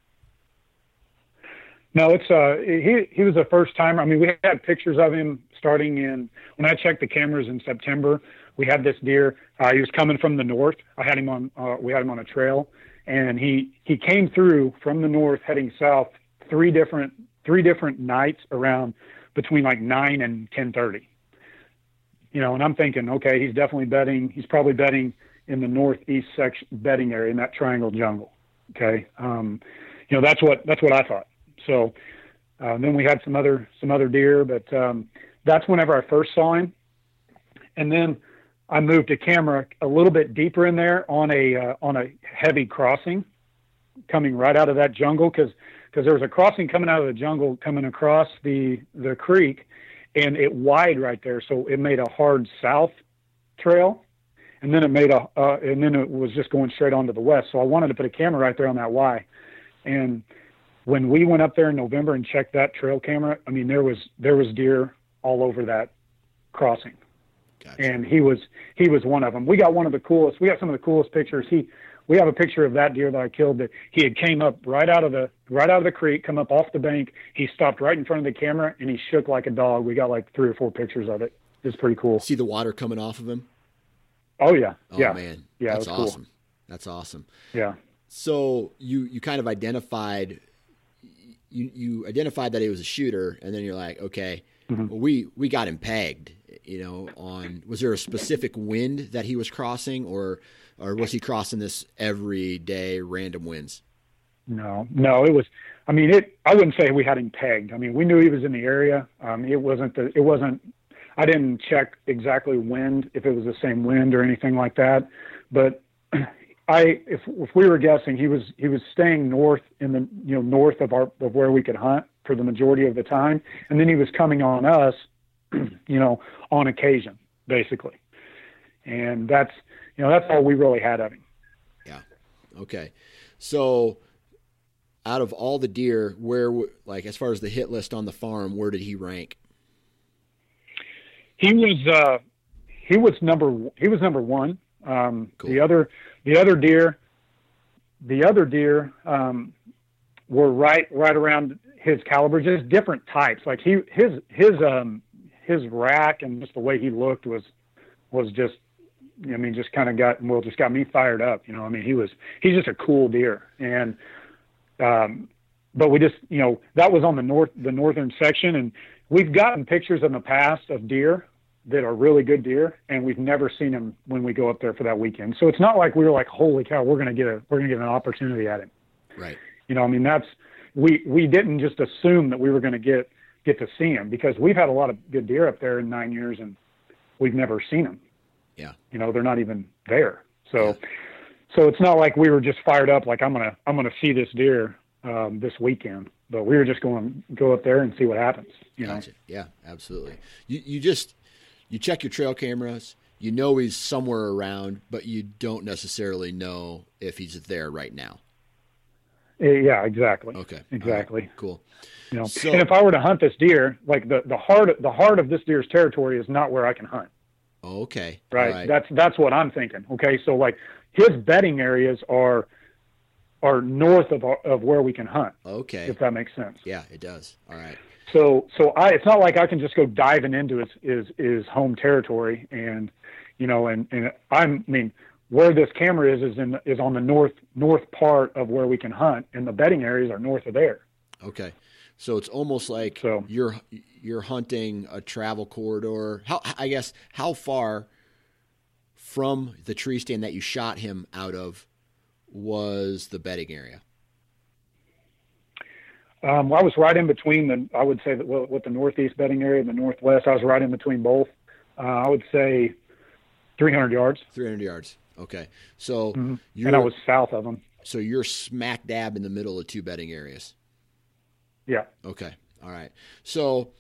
No, it's uh he he was a first timer. I mean, we had pictures of him starting in when I checked the cameras in September. We had this deer. Uh, he was coming from the north. I had him on. Uh, we had him on a trail, and he he came through from the north, heading south, three different three different nights around between like nine and ten thirty. You know, and I'm thinking, okay, he's definitely bedding. He's probably bedding in the northeast section bedding area in that triangle jungle. Okay, um, you know that's what that's what I thought. So uh, then we had some other some other deer, but um, that's whenever I first saw him. And then I moved a camera a little bit deeper in there on a uh, on a heavy crossing, coming right out of that jungle because because there was a crossing coming out of the jungle coming across the the creek, and it wide right there, so it made a hard south trail, and then it made a uh, and then it was just going straight on to the west. So I wanted to put a camera right there on that Y, and when we went up there in November and checked that trail camera, I mean there was there was deer all over that crossing. Gotcha. And he was he was one of them. We got one of the coolest. We got some of the coolest pictures. He we have a picture of that deer that I killed that he had came up right out of the right out of the creek, come up off the bank. He stopped right in front of the camera and he shook like a dog. We got like three or four pictures of it. It's pretty cool. See the water coming off of him? Oh yeah. Oh yeah. man. Yeah, that's awesome. Cool. That's awesome. Yeah. So you you kind of identified you you identified that he was a shooter and then you're like, okay, mm-hmm. well, we we got him pegged, you know, on was there a specific wind that he was crossing or or was he crossing this every day random winds? No, no, it was. I mean, it. I wouldn't say we had him pegged. I mean, we knew he was in the area. Um, it wasn't the. It wasn't. I didn't check exactly wind if it was the same wind or anything like that. But I, if if we were guessing, he was he was staying north in the you know north of our of where we could hunt for the majority of the time, and then he was coming on us, you know, on occasion, basically. And that's you know that's all we really had of him. Yeah. Okay. So out of all the deer, where like as far as the hit list on the farm, where did he rank? He was uh, he was number he was number one. Um, cool. The other the other deer, the other deer um, were right right around his caliber, just different types. Like he his his um, his rack and just the way he looked was was just I mean just kind of got well just got me fired up. You know, I mean he was he's just a cool deer and um, but we just you know that was on the north the northern section and we've gotten pictures in the past of deer that are really good deer, and we've never seen them when we go up there for that weekend. So it's not like we were like, holy cow, we're gonna get a we're gonna get an opportunity at it. Right. You know, I mean that's we we didn't just assume that we were gonna get get to see them because we've had a lot of good deer up there in nine years and we've never seen them. Yeah. You know, they're not even there. So. Yeah. So it's not like we were just fired up, like I'm gonna I'm gonna see this deer um, this weekend. But we were just going to go up there and see what happens. You gotcha. know. Yeah, absolutely. You you just you check your trail cameras. You know he's somewhere around, but you don't necessarily know if he's there right now. Eh, yeah, exactly. Okay, exactly. Right. Cool. You know, so, and if I were to hunt this deer, like the the heart the heart of this deer's territory is not where I can hunt. Oh, okay. Right? right. That's that's what I'm thinking. Okay. So like his bedding areas are are north of of where we can hunt. Okay. If that makes sense. Yeah, it does. All right. So so I it's not like I can just go diving into his his, his home territory and you know and and I'm I mean where this camera is is in is on the north north part of where we can hunt and the bedding areas are north of there. Okay. So it's almost like so, you're you're hunting a travel corridor. How I guess how far from the tree stand that you shot him out of was the bedding area? Um, I was right in between the. I would say that with the northeast bedding area and the northwest, I was right in between both. Uh, I would say 300 yards. 300 yards. Okay, so mm-hmm. and I was south of them. So you're smack dab in the middle of two bedding areas. Yeah. Okay. All right. So,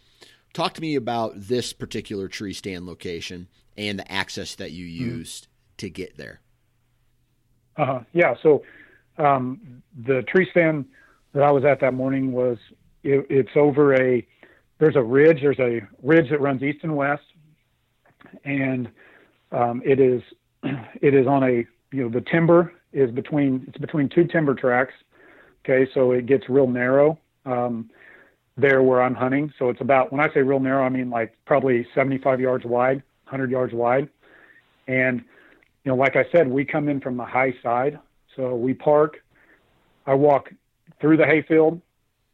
talk to me about this particular tree stand location and the access that you mm-hmm. used mm-hmm. to get there. Uh-huh. Yeah. So um, the tree stand that I was at that morning was it, it's over a there's a ridge. There's a ridge that runs east and west, and um, it is it is on a you know the timber is between it's between two timber tracks. Okay, so it gets real narrow um, there where I'm hunting. So it's about when I say real narrow, I mean like probably 75 yards wide, 100 yards wide, and you know, like I said, we come in from the high side. So we park. I walk through the hayfield,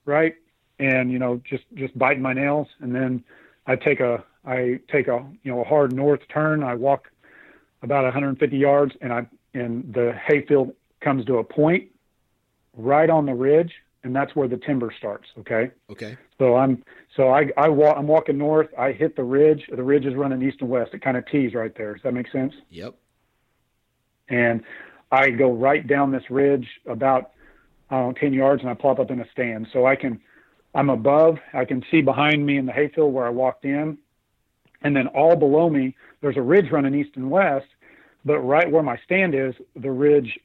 right? And, you know, just, just biting my nails. And then I take a, I take a, you know, a hard north turn. I walk about 150 yards and I, and the hayfield comes to a point right on the ridge. And that's where the timber starts. Okay. Okay. So I'm, so I, I walk, I'm walking north. I hit the ridge. The ridge is running east and west. It kind of tees right there. Does that make sense? Yep and I go right down this ridge about uh, 10 yards and I plop up in a stand. So I can, I'm above, I can see behind me in the hayfield where I walked in. And then all below me, there's a ridge running east and west. But right where my stand is, the ridge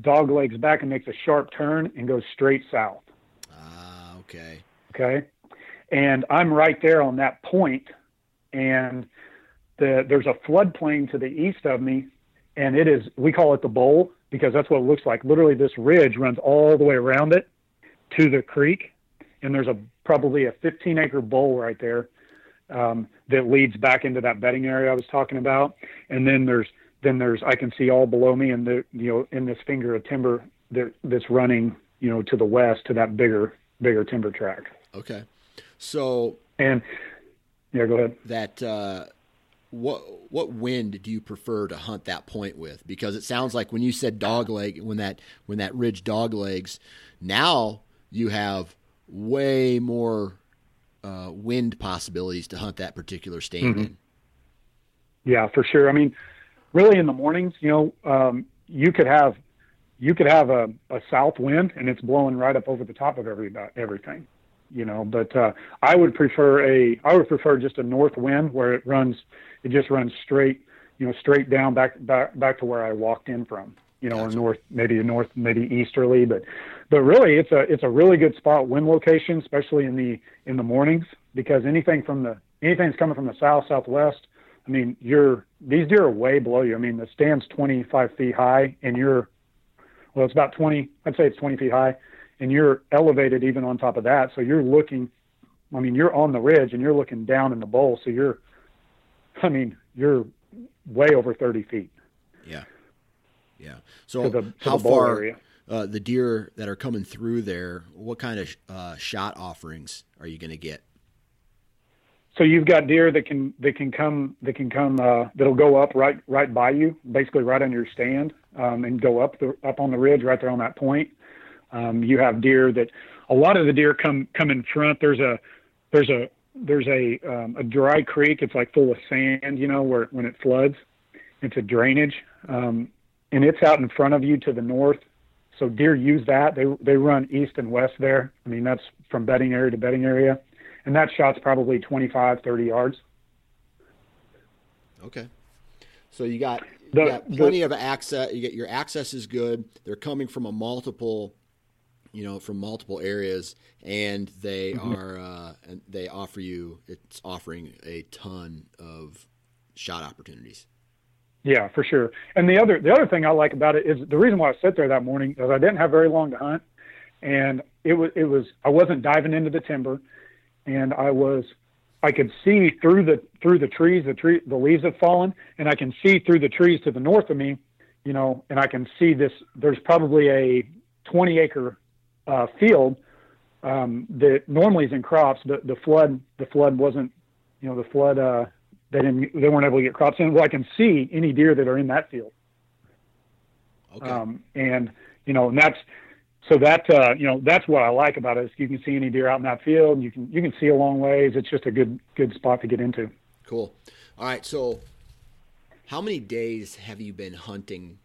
dog legs back and makes a sharp turn and goes straight south. Ah, uh, okay. Okay. And I'm right there on that point, and the, there's a floodplain to the east of me and it is we call it the bowl because that's what it looks like. Literally, this ridge runs all the way around it to the creek, and there's a probably a 15 acre bowl right there um, that leads back into that bedding area I was talking about. And then there's then there's I can see all below me and the you know in this finger of timber that that's running you know to the west to that bigger bigger timber track. Okay, so and yeah, go ahead. That uh, what what wind do you prefer to hunt that point with? Because it sounds like when you said dog leg, when that when that ridge dog legs, now you have way more uh, wind possibilities to hunt that particular stand mm-hmm. in. Yeah, for sure. I mean, really in the mornings, you know, um, you could have you could have a, a south wind and it's blowing right up over the top of every everything you know. But uh, I would prefer a I would prefer just a north wind where it runs it just runs straight you know straight down back back back to where I walked in from you know gotcha. or north maybe a north maybe easterly but but really it's a it's a really good spot wind location especially in the in the mornings because anything from the anything's coming from the south southwest I mean you're these deer are way below you I mean the stand's 25 feet high and you're well it's about 20 I'd say it's 20 feet high and you're elevated even on top of that. So you're looking I mean, you're on the ridge and you're looking down in the bowl, so you're, I mean, you're way over 30 feet. Yeah, yeah. So the, how far area. uh, the deer that are coming through there? What kind of uh, shot offerings are you going to get? So you've got deer that can that can come that can come uh, that'll go up right right by you, basically right on your stand, um, and go up the up on the ridge right there on that point. Um, you have deer that a lot of the deer come come in front. There's a there's a there's a um, a dry creek. It's like full of sand, you know, where when it floods, it's a drainage, um, and it's out in front of you to the north. So deer use that. They they run east and west there. I mean that's from bedding area to bedding area, and that shot's probably 25, 30 yards. Okay. So you got, The- you got the- plenty of access. You get your access is good. They're coming from a multiple, you know, from multiple areas, and they Mm-hmm. are uh, and they offer you. It's offering a ton of shot opportunities. Yeah, for sure. And the other the other thing I like about it is the reason why I sat there that morning is I didn't have very long to hunt, and it was it was I wasn't diving into the timber, and I was I could see through the through the trees the tree the leaves have fallen, and I can see through the trees to the north of me, you know, and I can see this. There's probably a 20 acre uh, field um, that normally is in crops, but the flood the flood wasn't, you know, the flood. Uh, they didn't they weren't able to get crops in. Well, I can see any deer that are in that field. Okay. Um, and you know, and that's so that uh, you know that's what I like about it is you can see any deer out in that field. You can you can see a long ways. It's just a good good spot to get into. Cool. All right. So, how many days have you been hunting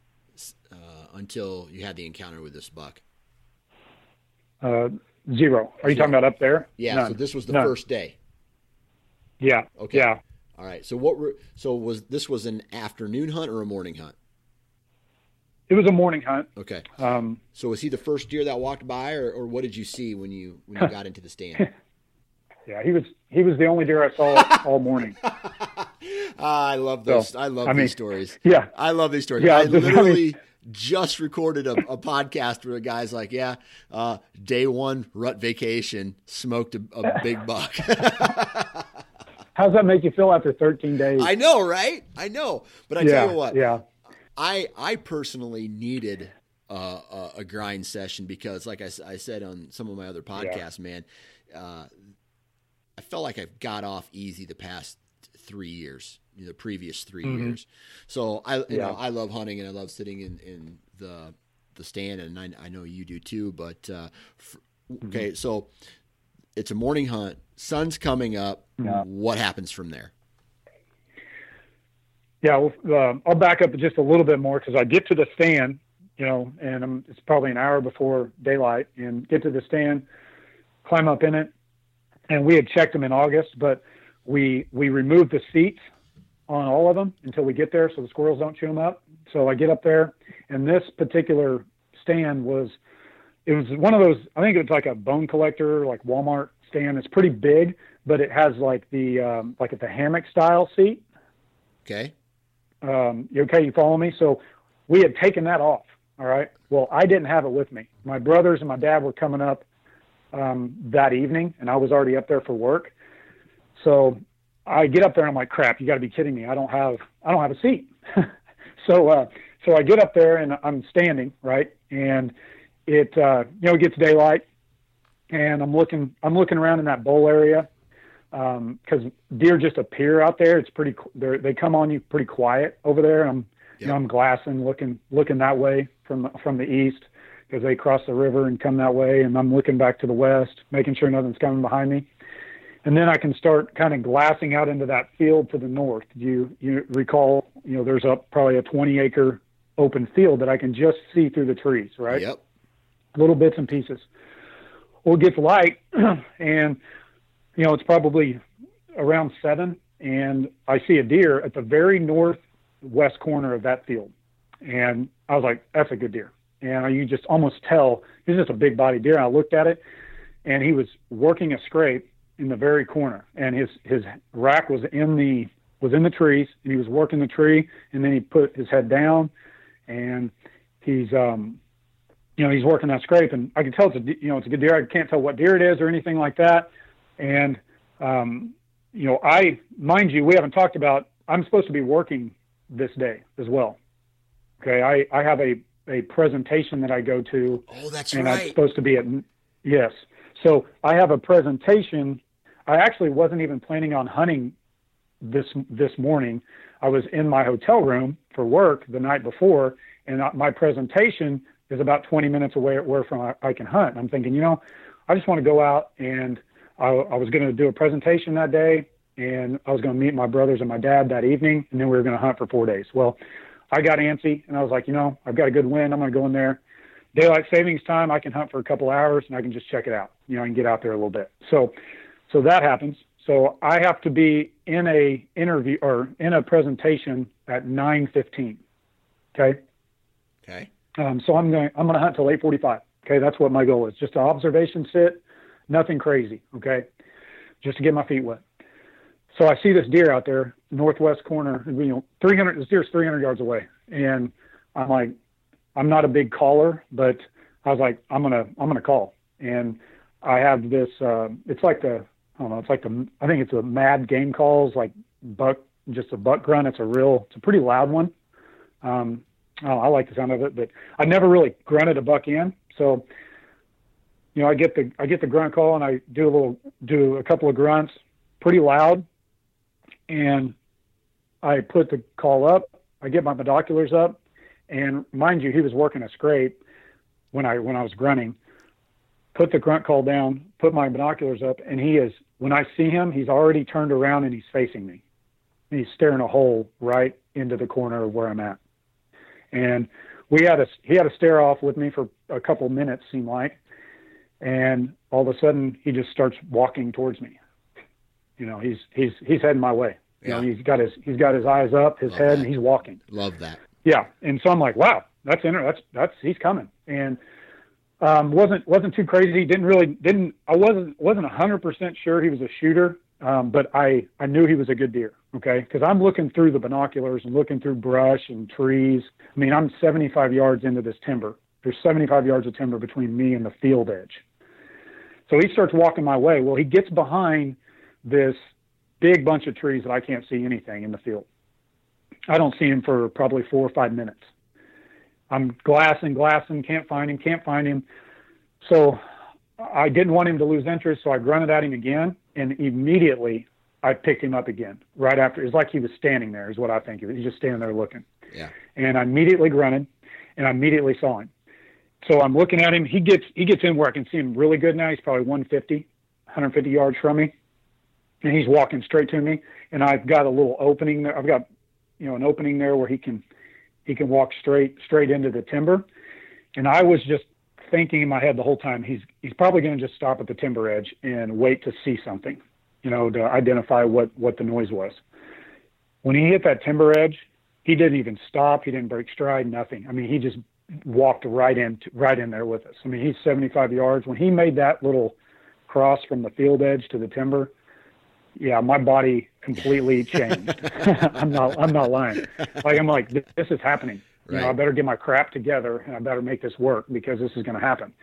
uh, until you had the encounter with this buck? Uh, zero. Are you talking about up there? Yeah. None. So this was the None. first day. Yeah. Okay. Yeah. All right. So what were so was this was an afternoon hunt or a morning hunt? It was a morning hunt. Okay. Um, So was he the first deer that walked by, or, or what did you see when you when you got into the stand? yeah, he was he was the only deer I saw all morning. Ah, I love those. So, I love I mean, these stories. yeah. I love these stories. Yeah, I just- I mean- literally just recorded a, a podcast where a guy's like, "Yeah, uh, day one rut vacation, smoked a, a big buck." How's that make you feel after 13 days? I know, right? I know. But I yeah. tell you what, Yeah. I I personally needed uh, a, a grind session because, like I said on some of my other podcasts, man, uh, I felt like I've got off easy the past three years, you know, the previous 3 years. So I, you Mm-hmm. Yeah. know, I love hunting and I love sitting in, in the the stand, and I, I know you do too. But uh, f- Mm-hmm. okay, so it's a morning hunt. Sun's coming up. Yeah. What happens from there? Yeah, well, uh, I'll back up just a little bit more because I get to the stand, you know, and I'm, it's probably an hour before daylight, and get to the stand, climb up in it, and we had checked them in August, but we we removed the seats on all of them until we get there, so the squirrels don't chew them up. So I get up there, and this particular stand was, it was one of those. I think it was like a bone collector, like Walmart stand. It's pretty big, but it has like the um, like the hammock style seat Okay. Um, you okay? You follow me? So we had taken that off. All right. Well, I didn't have it with me. My brothers and my dad were coming up um, that evening, and I was already up there for work. So I get up there and I'm like, "Crap! You got to be kidding me! I don't have I don't have a seat." so uh, so I get up there and I'm standing right, and it uh, you know it gets daylight, and I'm looking I'm looking around in that bowl area Um, because deer just appear out there. It's pretty. They they come on you pretty quiet over there. I'm you know I'm glassing, looking looking that way from from the east because they cross the river and come that way, and I'm looking back to the west, making sure nothing's coming behind me. And then I can start kind of glassing out into that field to the north. You you recall, you know, there's a probably a 20 acre open field that I can just see through the trees, right? Yep. little bits and pieces. Well, it gets light, and you know it's probably around seven, and I see a deer at the very northwest corner of that field, and I was like, "That's a good deer." And you just almost tell he's just a big body deer. And I looked at it, and he was working a scrape in the very corner, and his his rack was in the was in the trees, and he was working the tree, and then he put his head down, and he's um you know, he's working that scrape, and I can tell it's a, you know, it's a good deer. I can't tell what deer it is or anything like that. And um, you know, I mind you, we haven't talked about. I'm supposed to be working this day as well. Okay, I I have a a presentation that I go to. Oh, that's and right. I'm supposed to be at yes. So I have a presentation. I actually wasn't even planning on hunting this this morning. I was in my hotel room for work the night before, and my presentation is about 20 minutes away where from I, I can hunt. And I'm thinking, you know, I just want to go out and I, I was going to do a presentation that day, and I was going to meet my brothers and my dad that evening, and then we were going to hunt for four days. Well, I got antsy, and I was like, you know, I've got a good wind. I'm going to go in there. Daylight savings time, I can hunt for a couple hours, and I can just check it out. You know, I can get out there a little bit. So, so that happens. So I have to be in a interview or in a presentation at 9:15. Okay. Okay. Um, so I'm going. I'm going to hunt till 8:45. Okay, that's what my goal is. Just an observation sit, nothing crazy. Okay, just to get my feet wet. So I see this deer out there, northwest corner. You know, 300. This deer's 300 yards away, and I'm like, I'm not a big caller, but I was like, I'm gonna, I'm gonna call. And I have this. Uh, it's like the, I don't know. It's like the. I think it's a mad game calls, like buck, just a buck grunt. It's a real. It's a pretty loud one. Um, oh, I like the sound of it, but I never really grunted a buck in. So, you know, I get the I get the grunt call and I do a little do a couple of grunts, pretty loud, and I put the call up. I get my binoculars up, and mind you, he was working a scrape when I when I was grunting. Put the grunt call down, put my binoculars up, and he is when I see him, he's already turned around and he's facing me. And he's staring a hole right into the corner of where I'm at. And we had a he had a stare off with me for a couple minutes, seemed like, and all of a sudden he just starts walking towards me. You know, he's he's he's heading my way. You Yeah. know, he's got his he's got his eyes up, his Love head, that. and he's walking. Love that. Yeah, and so I'm like, wow, that's inter- that's that's he's coming, and um, wasn't wasn't too crazy. Didn't really didn't I wasn't wasn't hundred percent sure he was a shooter, um, but I I knew he was a good deer. Okay, because I'm looking through the binoculars and looking through brush and trees. I mean, I'm 75 yards into this timber. There's 75 yards of timber between me and the field edge. So he starts walking my way. Well, he gets behind this big bunch of trees that I can't see anything in the field. I don't see him for probably four or five minutes. I'm glassing, glassing, can't find him, can't find him. So I didn't want him to lose interest, so I grunted at him again, and immediately I picked him up again. Right after, it's like he was standing there, is what I think. He was just standing there looking. Yeah. And I immediately grunted, and I immediately saw him. So I'm looking at him. He gets he gets in where I can see him really good now. He's probably 150, 150 yards from me, and he's walking straight to me. And I've got a little opening there. I've got you know an opening there where he can he can walk straight straight into the timber. And I was just thinking in my head the whole time he's he's probably going to just stop at the timber edge and wait to see something, you know, to identify what what the noise was. When he hit that timber edge, he didn't even stop. He didn't break stride. Nothing. I mean, he just walked right in right in there with us. I mean, he's 75 yards. When he made that little cross from the field edge to the timber, yeah, my body completely changed. I'm not I'm not lying. Like I'm like this, this is happening. You know, I better get my crap together and I better make this work because this is going to happen.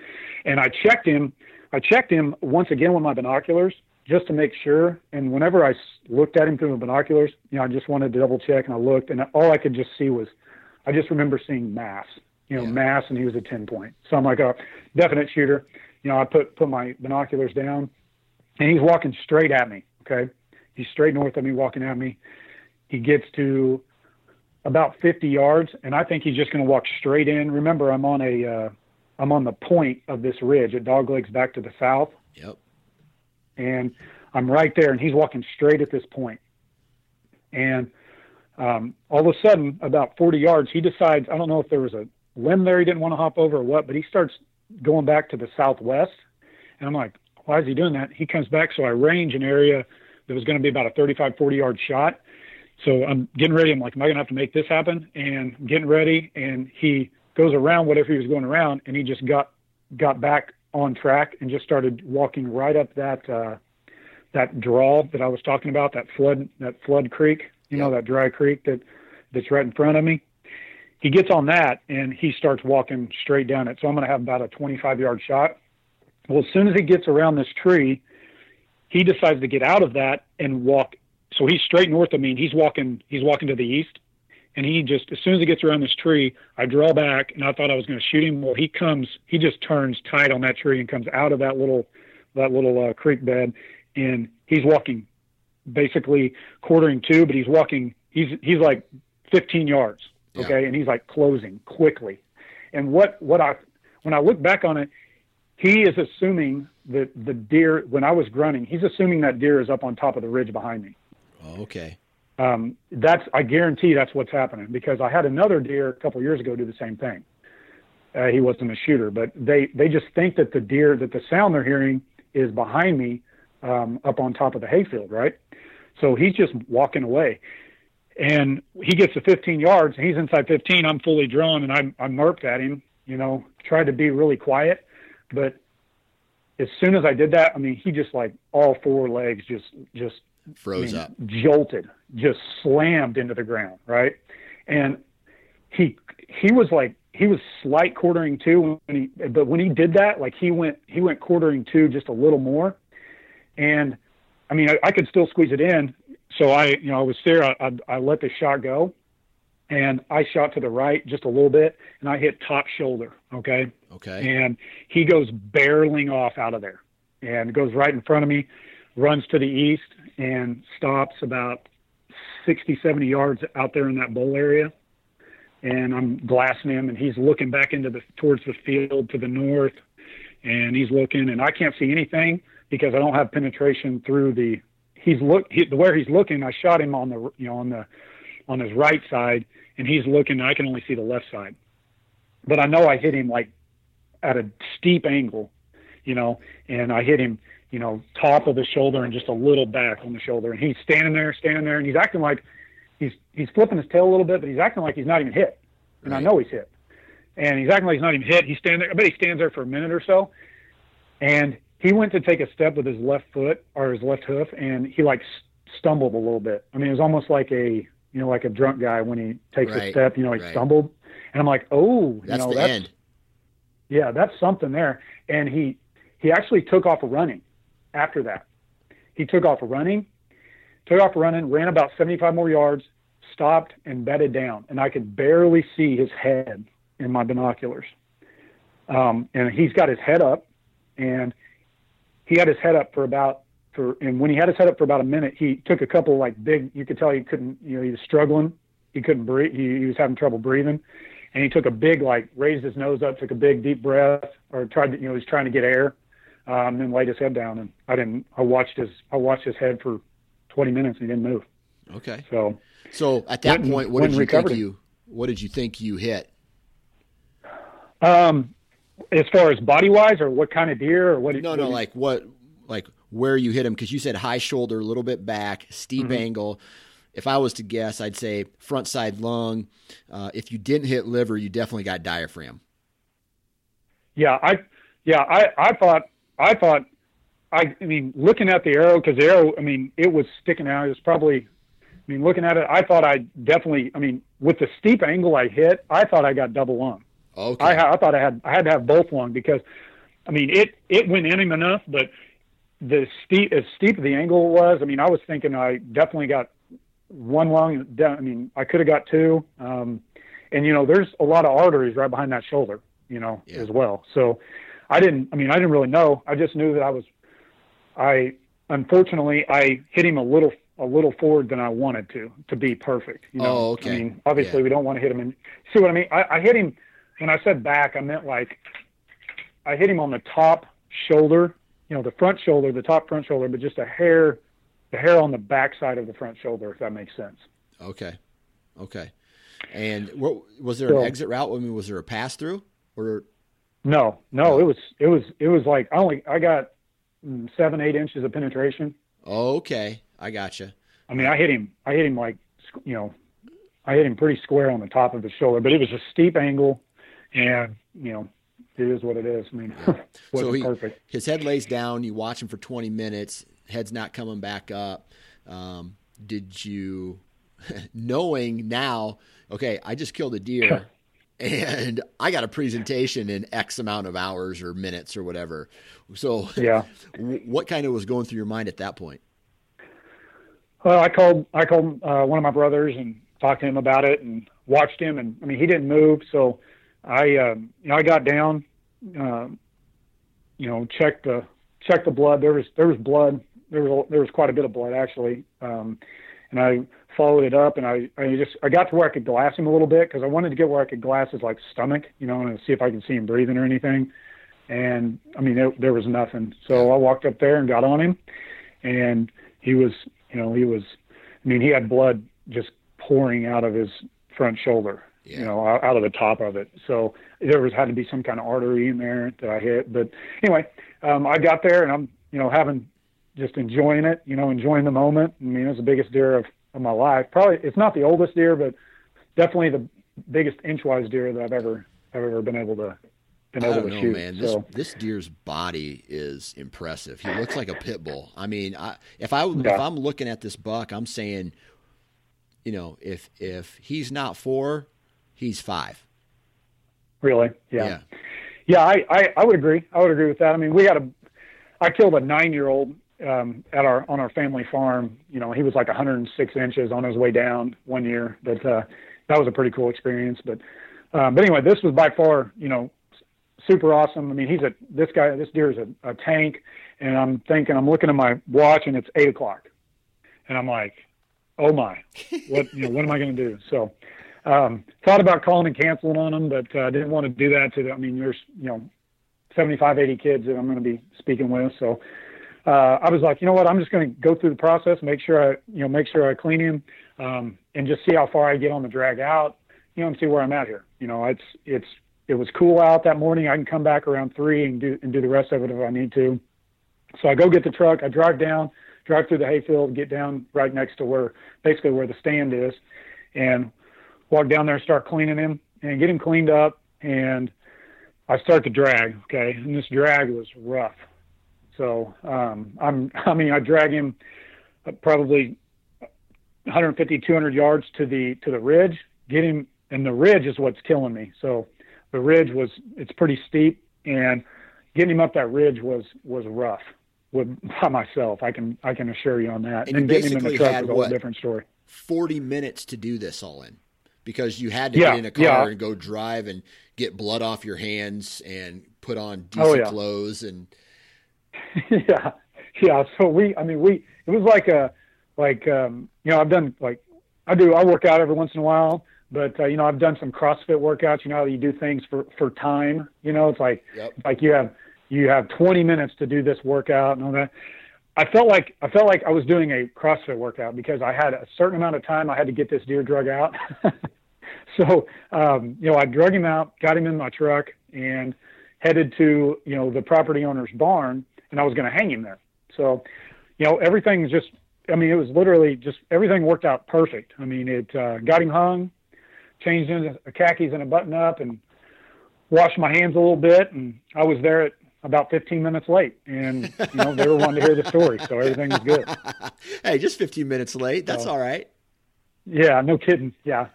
And I checked him. I checked him once again with my binoculars just to make sure. And whenever I looked at him through the binoculars, you know, I just wanted to double check and I looked and all I could just see was, I just remember seeing mass, you know, Yeah. mass and he was a 10 point. So I'm like, a definite shooter. You know, I put, put my binoculars down and he's walking straight at me. Okay. He's straight north of me, walking at me. He gets to about 50 yards, and I think he's just going to walk straight in. Remember, I'm on a, uh, I'm on the point of this ridge at Doglegs back to the south, Yep. and I'm right there, and he's walking straight at this point. And um, all of a sudden, about 40 yards, he decides. I don't know if there was a there he didn't want to hop over or what, but he starts going back to the southwest, and I'm like, why is he doing that? He comes back, so I range an area that was going to be about a 35, 40 yard shot. So I'm getting ready. I'm like, am I going to have to make this happen? And I'm getting ready, and he goes around whatever he was going around, and he just got got back on track and just started walking right up that uh, that draw that I was talking about, that flood that flood creek, you know, that dry creek that that's right in front of me. He gets on that and he starts walking straight down it. So I'm going to have about a 25 yard shot. Well, as soon as he gets around this tree, he decides to get out of that and walk. So he's straight north of me. And he's walking. He's walking to the east, and he just as soon as he gets around this tree, I draw back, and I thought I was going to shoot him. Well, he comes. He just turns tight on that tree and comes out of that little that little uh, creek bed, and he's walking basically quartering to, but he's walking. He's he's like 15 yards, okay, yeah. and he's like closing quickly. And what what I when I look back on it, he is assuming that the deer when I was grunting, he's assuming that deer is up on top of the ridge behind me. Oh, okay. Um, that's I guarantee that's what's happening because I had another deer a couple years ago do the same thing. Uh, he wasn't a shooter, but they they just think that the deer that the sound they're hearing is behind me um, up on top of the hayfield, right? So he's just walking away. And he gets to 15 yards, and he's inside 15. I'm fully drawn, and i'm i'm murked at him, you know, tried to be really quiet. But as soon as I did that, I mean, he just like all four legs just, just froze I mean, up, jolted, just slammed into the ground, right? And he, he was like, he was slight quartering to when he, but when he did that, like he went, he went quartering to just a little more. And I mean, I, I could still squeeze it in. So I, you know, I was there. I, I, I let the shot go, and I shot to the right just a little bit, and I hit top shoulder. Okay. Okay. And he goes barreling off out of there, and goes right in front of me, runs to the east, and stops about 60, 70 yards out there in that bowl area. And I'm glassing him, and he's looking back into the towards the field to the north, and he's looking, and I can't see anything because I don't have penetration through the. He's look he, where he's looking. I shot him on the you know on the on his right side, and he's looking. I can only see the left side, but I know I hit him like at a steep angle, you know, and I hit him, you know, top of the shoulder and just a little back on the shoulder, and he's standing there, standing there, and he's acting like he's he's flipping his tail a little bit, but he's acting like he's not even hit, and right. I know he's hit, and he's acting like he's not even hit. He's standing there. I bet he stands there for a minute or so, and he went to take a step with his left foot or his left hoof, and he like stumbled a little bit. I mean, it was almost like a you know like a drunk guy when he takes right. a step. You know, he right. stumbled, and I'm like, oh, that's you know, the that's, end. Yeah, that's something there. And he he actually took off running after that. He took off running, took off running, ran about 75 more yards, stopped and bedded down, and I could barely see his head in my binoculars. Um, and he's got his head up, and he had his head up for about for and when he had his head up for about a minute, he took a couple like big. You could tell he couldn't. You know, he was struggling. He couldn't breathe. He, he was having trouble breathing, and he took a big like raised his nose up, took a big deep breath, or tried to you know he was trying to get air, um, then laid his head down. And I didn't. I watched his I watched his head for 20 minutes and he didn't move. Okay. So so at that when, point, what did you think you what did you think you hit? Um, as far as body wise, or what kind of deer, or what? No, what no, like what, like where you hit him because you said high shoulder, a little bit back, steep mm-hmm. angle. If I was to guess, I'd say front side lung. Uh, if you didn't hit liver, you definitely got diaphragm. Yeah, I, yeah, I, I thought, I thought, I, I mean, looking at the arrow because the arrow, I mean, it was sticking out. It was probably, I mean, looking at it, I thought I definitely, I mean, with the steep angle I hit, I thought I got double lung. Okay. I, I thought I had I had to have both lung because, I mean, it it went in him enough, but the steep as steep the angle was, I mean, I was thinking I definitely got one lung. I mean, I could have got two. Um, and you know, there's a lot of arteries right behind that shoulder, you know, yeah. as well. So I didn't. I mean, I didn't really know. I just knew that I was. I unfortunately I hit him a little a little forward than I wanted to to be perfect. You know? Oh, okay. I mean, obviously yeah. we don't want to hit him. And see what I mean? I, I hit him when I said back, I meant like I hit him on the top shoulder, you know, the front shoulder, the top front shoulder, but just a hair, the hair on the back side of the front shoulder, if that makes sense. Okay, okay. And what, was there so, an exit route? I mean, was there a pass through or? No, no, it was it was it was like I only I got mm, seven eight inches of penetration. Okay, I gotcha. I mean, I hit him. I hit him like you know, I hit him pretty square on the top of his shoulder, but it was a steep angle and you know it is what it is. I mean, so he, perfect. His head lays down. You watch him for 20 minutes. Head's not coming back up. Um, did you, knowing now, okay, I just killed a deer, and I got a presentation in X amount of hours or minutes or whatever. So, yeah, what kind of was going through your mind at that point? Well, I called I called uh, one of my brothers and talked to him about it and watched him, and I mean he didn't move, so I um, you know I got down, uh, you know checked the checked the blood. There was there was blood. There was there was quite a bit of blood actually, um, and I followed it up, and I, I just I got to where I could glass him a little bit because I wanted to get where I could glass his like stomach, you know, and see if I could see him breathing or anything. And I mean, there, there was nothing. So I walked up there and got on him, and he was, you know, he was, I mean, he had blood just pouring out of his front shoulder, yeah. you know, out, of the top of it. So there was had to be some kind of artery in there that I hit. But anyway, um, I got there and I'm, you know, having just enjoying it, you know, enjoying the moment. I mean, it was the biggest deer of of my life. Probably it's not the oldest deer, but definitely the biggest inchwise deer that I've ever I've ever been able to been able I don't to know, shoot. Man, so. this this deer's body is impressive. He looks like a pit bull. I mean, I, if I yeah. if I'm looking at this buck, I'm saying, you know, if if he's not four, he's five. Really? Yeah. Yeah. yeah I, I I would agree. I would agree with that. I mean, we had a I killed a nine year old um, at our on our family farm. You know, he was like 106 inches on his way down one year, but uh, that was a pretty cool experience. But um, but anyway, this was by far you know super awesome. I mean, he's a this guy this deer is a, a tank, and I'm thinking I'm looking at my watch and it's eight o'clock, and I'm like, oh my, what you know what am I going to do? So. Um, thought about calling and canceling on them, but uh, didn't want to do that to. I mean, there's you know 75, 80 kids that I'm going to be speaking with, so uh, I was like, you know what, I'm just going to go through the process, make sure I, you know, make sure I clean him, um, and just see how far I get on the drag out, you know, and see where I'm at here. You know, it's it's it was cool out that morning. I can come back around three and do and do the rest of it if I need to. So I go get the truck. I drive down, drive through the hayfield, get down right next to where basically where the stand is, and walk down there and start cleaning him and get him cleaned up. And I start to drag. Okay, and this drag was rough. So um, I'm, I mean, I drag him probably 150, 200 yards to the to the ridge, get him, and the ridge is what's killing me. So the ridge was it's pretty steep, and getting him up that ridge was was rough with by myself. I can I can assure you on that. And, and getting him in the truck was a what, different story. Forty minutes to do this all in because you had to yeah, get in a car yeah. and go drive and get blood off your hands and put on Oh, decent yeah. clothes and yeah, yeah. So we, I mean, we. It was like a, like um, you know, I've done like, I do. I work out every once in a while, but uh, you know, I've done some CrossFit workouts. You know, how you do things for for time. You know, it's like, Yep. like you have you have 20 minutes to do this workout and all that. I felt like I felt like I was doing a CrossFit workout because I had a certain amount of time I had to get this deer drug out. so um, you know, I drug him out, got him in my truck, and headed to you know the property owner's barn, and I was going to hang him there. So, you know, everything's just. I mean, it was literally just everything worked out perfect. I mean, it uh, got him hung, changed into a khakis and a button up, and washed my hands a little bit, and I was there at about 15 minutes late, and you know they were wanting to hear the story, so everything was good. hey, just 15 minutes late. That's So- all right. Yeah, no kidding. Yeah,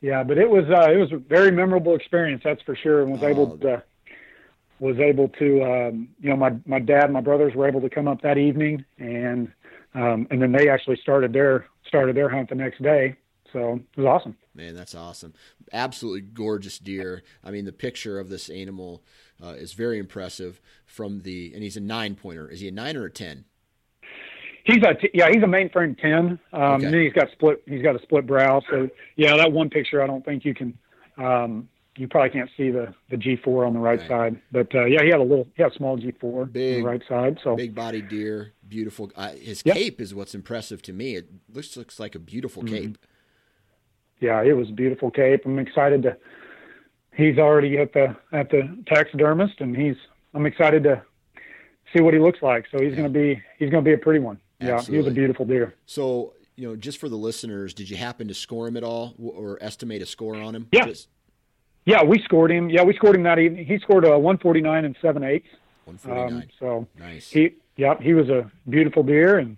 yeah, but it was uh, it was a very memorable experience, that's for sure, and was Oh. able to was able to um, you know my my dad and my brothers were able to come up that evening, and um, and then they actually started their started their hunt the next day, so it was awesome. Man, that's awesome. Absolutely gorgeous deer. I mean, the picture of this animal uh, is very impressive from the, and he's a nine pointer. Is he a nine or a 10? He's a t- yeah, he's a mainframe ten. Um, Okay. And then he's got split. He's got a split brow. So yeah, that one picture, I don't think you can. Um, you probably can't see the the G4 on the right, Right. side, but uh, yeah, he had a little, he had a small G4 on Big- the right side. So Big body deer, beautiful. Uh, his Yep. cape is what's impressive to me. It looks, looks like a beautiful Mm-hmm. cape. yeah, it was a beautiful cape. I'm excited to. He's already at the at the taxidermist, and he's. I'm excited to see what he looks like. So he's going to be he's going to be a pretty one. Yeah, he was a beautiful deer. So, you know, just for the listeners, did you happen to score him at all or estimate a score on him? Yeah. Just Yeah, we scored him. Yeah, we scored him that evening. He scored a 149 and seven eighths. 149. Um, so nice. he, yep, he was a beautiful deer, and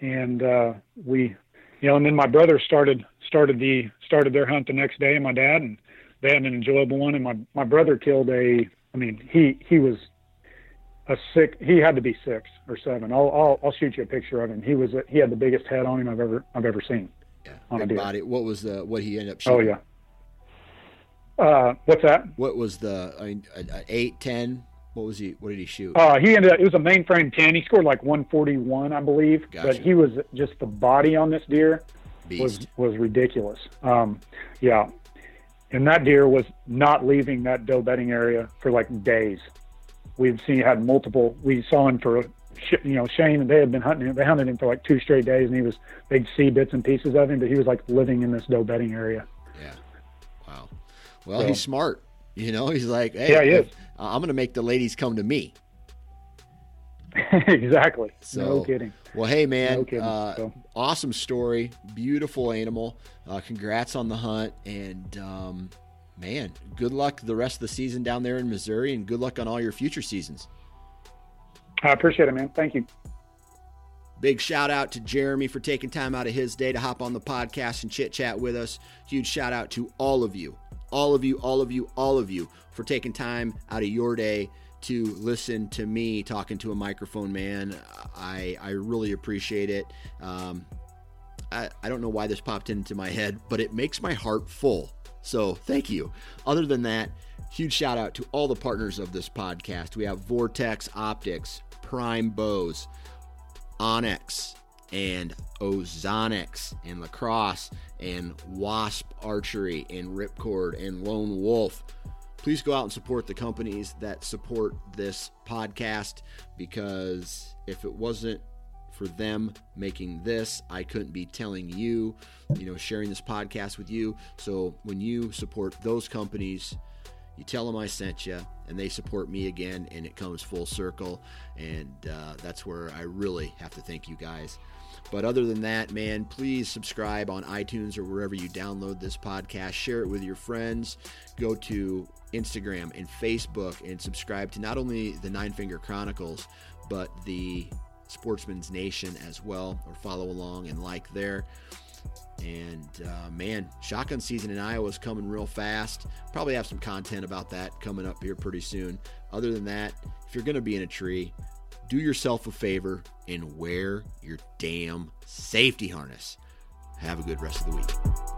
and uh, we, you know, and then my brother started started the started their hunt the next day, and my dad, and they had an enjoyable one. And my my brother killed a. I mean, he he was a six. He had to be six or seven. I'll I'll, I'll shoot you a picture of him. He was a, he had the biggest head on him I've ever I've ever seen. Yeah, on a big deer. body. What was the what he ended up Oh yeah. Uh, what's that? What was the I mean, eight, ten? What was he? What did he shoot? Uh, he ended up, it was a mainframe 10. He scored like 141, I believe. Gotcha. But he was just the body on this deer Beast. was was ridiculous. Um, yeah, and that deer was not leaving that doe bedding area for like days. We've seen had multiple. We saw him for you know Shane and they had been hunting him. They hunted him for like two straight days, and he was they'd see bits and pieces of him, but he was like living in this doe bedding area. Yeah. Wow. Well, So- he's smart. You know, he's like, hey, Yeah, he if-. I'm going to make the ladies come to me. exactly. So, no kidding. Well, hey, man, No kidding. uh, So- awesome story. Beautiful animal. Uh, congrats on the hunt. And, um, man, good luck the rest of the season down there in Missouri and good luck on all your future seasons. I appreciate it, man. Thank you. Big shout out to Jeremy for taking time out of his day to hop on the podcast and chit chat with us. Huge shout out to all of you, all of you, all of you, all of you for taking time out of your day to listen to me talking to a microphone man. I, I really appreciate it. Um, I, I don't know why this popped into my head, but it makes my heart full. So thank you. Other than that, huge shout out to all the partners of this podcast. We have Vortex Optics, Prime Bows, onX and Ozonics and Lacrosse and Wasp Archery and Ripcord and Lone Wolf. Please go out and support the companies that support this podcast because if it wasn't for them making this, I couldn't be telling you, you know, sharing this podcast with you. So when you support those companies, you tell them I sent you, and they support me again, and it comes full circle. And uh, that's where I really have to thank you guys. But other than that, man, please subscribe on iTunes or wherever you download this podcast. Share it with your friends. Go to Instagram and Facebook and subscribe to not only the Nine Finger Chronicles, but the Sportsman's Nation as well, or follow along and like there. And uh, man, shotgun season in Iowa is coming real fast. Probably have some content about that coming up here pretty soon. Other than that, if you're going to be in a tree, do yourself a favor and wear your damn safety harness. Have a good rest of the week.